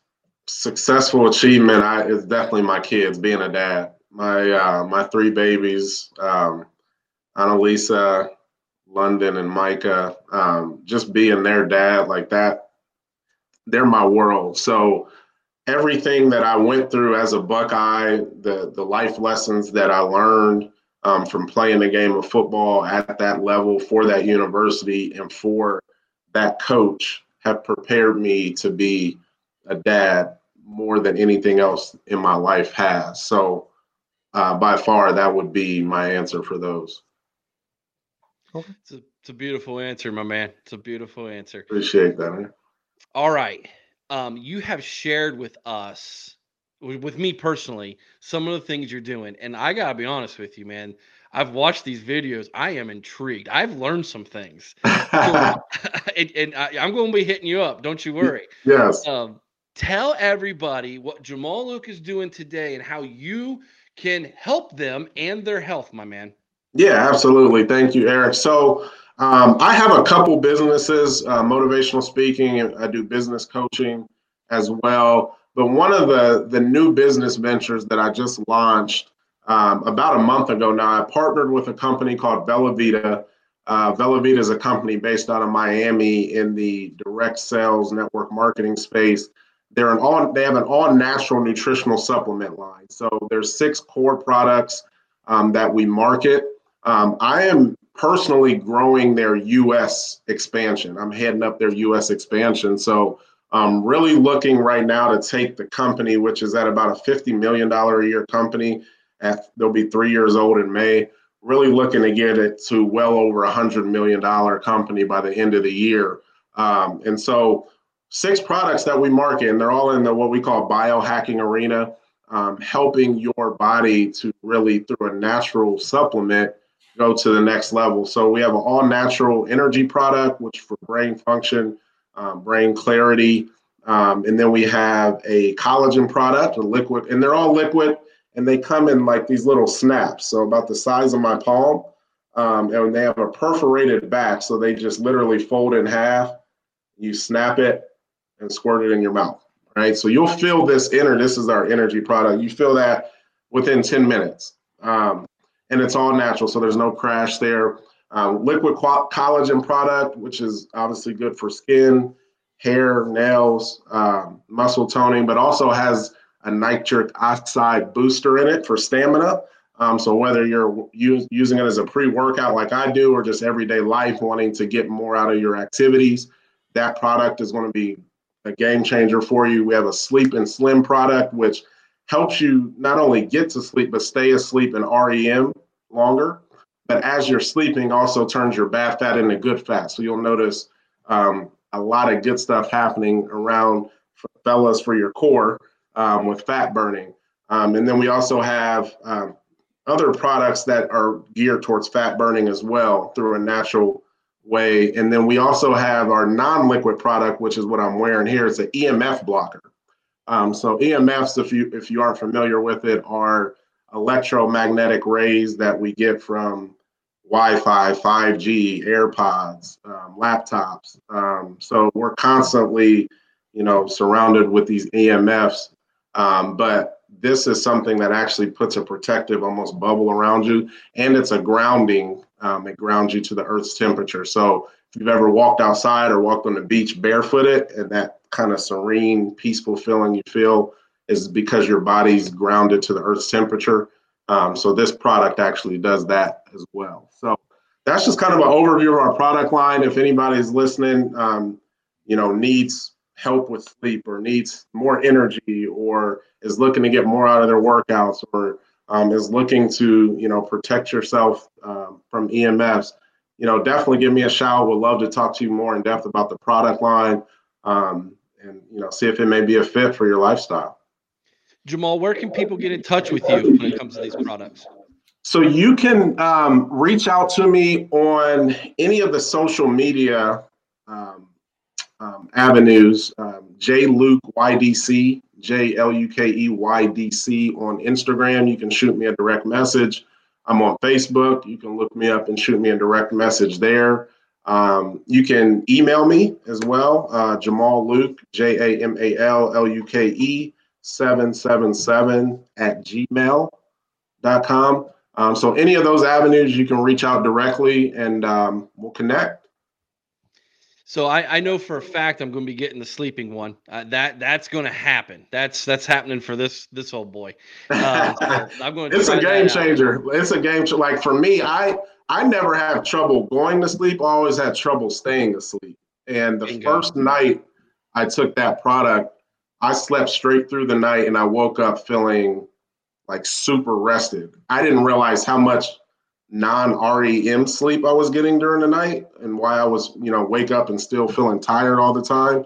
Speaker 7: successful achievement I, is definitely my kids being a dad. My uh, my three babies, um, Annalisa, London, and Micah. Um, just being their dad like that, they're my world. So everything that I went through as a Buckeye, the the life lessons that I learned um, from playing the game of football at that level for that university and for that coach have prepared me to be a dad more than anything else in my life has. So, uh, by far, that would be my answer for those.
Speaker 5: It's a, it's a beautiful answer, my man. It's a beautiful answer.
Speaker 7: Appreciate that. Man.
Speaker 5: All right. Um, you have shared with us, wi- with me personally, some of the things you're doing. And I gotta be honest with you, man. I've watched these videos. I am intrigued. I've learned some things. So- (laughs) (laughs) and and I, I'm going to be hitting you up. Don't you worry.
Speaker 7: yes.
Speaker 5: Um, tell everybody what Jamal Luke is doing today and how you can help them and their health, my man.
Speaker 7: Yeah, absolutely. Thank you, Eric. So, um, I have a couple businesses, uh, motivational speaking, and I do business coaching as well. But one of the the new business ventures that I just launched um, about a month ago now, I partnered with a company called Bella Vita. Uh, Bella Vita is a company based out of Miami in the direct sales network marketing space. They're an all they have an all natural nutritional supplement line. So there's six core products um, that we market. Um, I am personally growing their U.S. expansion. I'm heading up their U.S. expansion. So Um, really looking right now to take the company, which is at about a $50 million a year company, at, they'll be three years old in May, really looking to get it to well over a $100 million company by the end of the year. Um, and so, six products that we market, and they're all in the what we call biohacking arena, um, helping your body to really, through a natural supplement, go to the next level. So, we have an all natural energy product, which for brain function um, brain clarity. Um, and then we have a collagen product, a liquid, and they're all liquid and they come in like these little snaps. So about the size of my palm. Um, and they have a perforated back. So they just literally fold in half. You snap it and squirt it in your mouth. Right. So you'll feel this inner, this is our energy product. You feel that within 10 minutes. Um, and it's all natural. So there's no crash there. Um, liquid collagen product, which is obviously good for skin, hair, nails, um, muscle toning, but also has a nitric oxide booster in it for stamina. Um, so whether you're using it as a pre-workout like I do, or just everyday life, wanting to get more out of your activities, that product is going to be a game changer for you. We have a sleep and slim product, which helps you not only get to sleep but stay asleep in REM longer but as you're sleeping also turns your bad fat into good fat. So you'll notice um, a lot of good stuff happening around fellas for your core um, with fat burning. Um, and then we also have um, other products that are geared towards fat burning as well through a natural way. And then we also have our non-liquid product, which is what I'm wearing here. It's an EMF blocker. Um, so EMFs, if you if you aren't familiar with it, are electromagnetic rays that we get from Wi-Fi, 5G, AirPods, um, laptops. Um, so we're constantly, you know, surrounded with these EMFs. Um, but this is something that actually puts a protective, almost bubble around you, and it's a grounding. Um, it grounds you to the Earth's temperature. So if you've ever walked outside or walked on the beach barefooted, and that kind of serene, peaceful feeling you feel is because your body's grounded to the Earth's temperature. Um, so this product actually does that as well. So that's just kind of an overview of our product line. If anybody's listening, um, you know, needs help with sleep or needs more energy or is looking to get more out of their workouts or um, is looking to, you know, protect yourself um, from EMFs, you know, definitely give me a shout. We'd love to talk to you more in depth about the product line um, and, you know, see if it may be a fit for your lifestyle.
Speaker 5: Jamal, where can people get in touch with you when it comes to these products?
Speaker 7: So you can um, reach out to me on any of the social media um, um, avenues. Um, J Luke YDC, J L U K E Y D C on Instagram. You can shoot me a direct message. I'm on Facebook. You can look me up and shoot me a direct message there. Um, you can email me as well, uh, Jamal Luke, J A M A L L U K E 777 at gmail.com. Um, so any of those avenues, you can reach out directly and um, we'll connect.
Speaker 5: So I, I know for a fact I'm going to be getting the sleeping one. Uh, that that's going to happen. That's that's happening for this this old boy. Uh, so (laughs)
Speaker 7: I'm going. it's a game changer. It's a game changer. Like for me, I I never have trouble going to sleep. I always had trouble staying asleep. And the Bingo. first night I took that product, I slept straight through the night and I woke up feeling like super rested. I didn't realize how much non REM sleep I was getting during the night and why I was, you know, wake up and still feeling tired all the time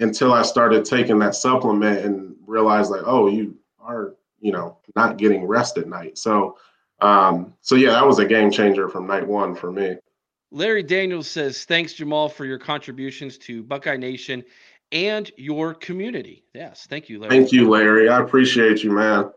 Speaker 7: until I started taking that supplement and realized like, oh, you are, you know, not getting rest at night. So, um, so yeah, that was a game changer from night one for me.
Speaker 5: Larry Daniels says, thanks, Jamal, for your contributions to Buckeye Nation and your community. Yes, thank you,
Speaker 7: Larry. Thank you, Larry. I appreciate you, man.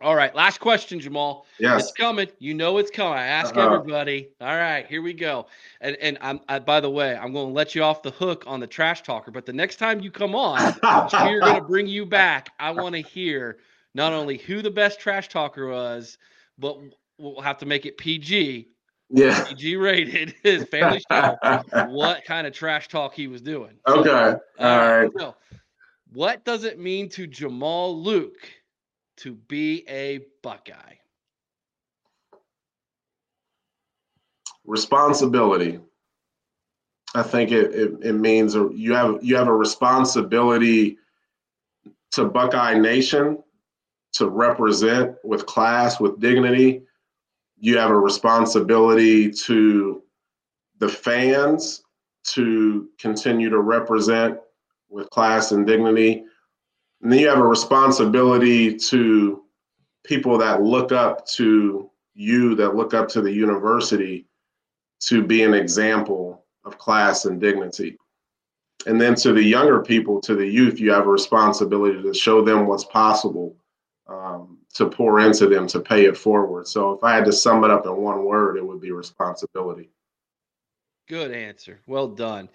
Speaker 5: All right, last question, Jamal.
Speaker 7: Yes,
Speaker 5: it's coming. You know it's coming. I ask uh-huh. everybody. All right, here we go. And and I'm I, by the way, I'm going to let you off the hook on the trash talker. But the next time you come on, we're going to bring you back. I want to hear not only who the best trash talker was, but we'll have to make it PG
Speaker 7: yeah.
Speaker 5: PG rated (laughs) his family show, (laughs) what kind of trash talk he was doing.
Speaker 7: Okay. So, All uh, right.
Speaker 5: So, what does it mean to Jamal Luke to be a Buckeye?
Speaker 7: Responsibility. I think it, it, it means you have you have a responsibility to Buckeye Nation to represent with class, with dignity. You have a responsibility to the fans to continue to represent with class and dignity. And then you have a responsibility to people that look up to you, that look up to the university to be an example of class and dignity. And then to the younger people, to the youth, you have a responsibility to show them what's possible, um, to pour into them, to pay it forward. So if I had to sum it up in one word, it would be responsibility.
Speaker 5: Good answer. Well done.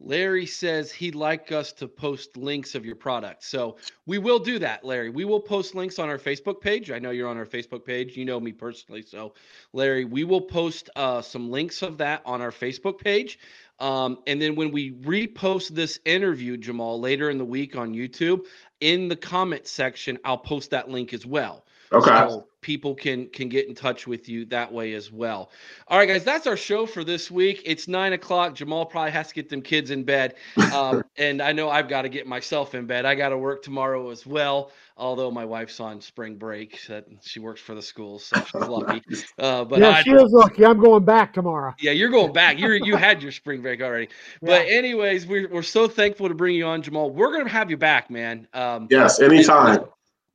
Speaker 5: Larry says he'd like us to post links of your product. So we will do that, Larry. We will post links on our Facebook page. I know you're on our Facebook page. You know me personally. So, Larry, we will post uh, some links of that on our Facebook page. Um, and then when we repost this interview, Jamal, later in the week on YouTube, in the comment section, I'll post that link as well.
Speaker 7: Okay. So
Speaker 5: people can can get in touch with you that way as well. All right, guys, that's our show for this week. It's nine o'clock. Jamal probably has to get them kids in bed, um, (laughs) and I know I've got to get myself in bed. I got to work tomorrow as well. Although my wife's on spring break, that she works for the school, so she's (laughs) lucky. Uh, but
Speaker 6: yeah, I, she is lucky. I'm going back tomorrow.
Speaker 5: Yeah, you're going back. You you had your spring break already. (laughs) But yeah. anyways, we're we're so thankful to bring you on, Jamal. We're gonna have you back, man.
Speaker 7: Um, yes, anytime.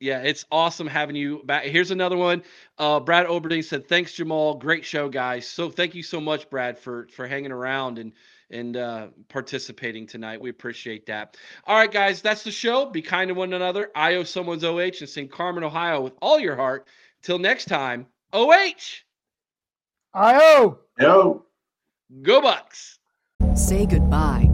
Speaker 5: Yeah, it's awesome having you back. Here's another one. Uh, Brad Oberding said, "Thanks, Jamal. Great show, guys. So thank you so much, Brad, for for hanging around and and uh, participating tonight. We appreciate that. All right, guys, that's the show. Be kind to one another. I owe someone's OH in St. Carmen, Ohio, with all your heart. Till next time, OH.
Speaker 6: I owe.
Speaker 7: Yo.
Speaker 5: Go Bucks.
Speaker 8: Say goodbye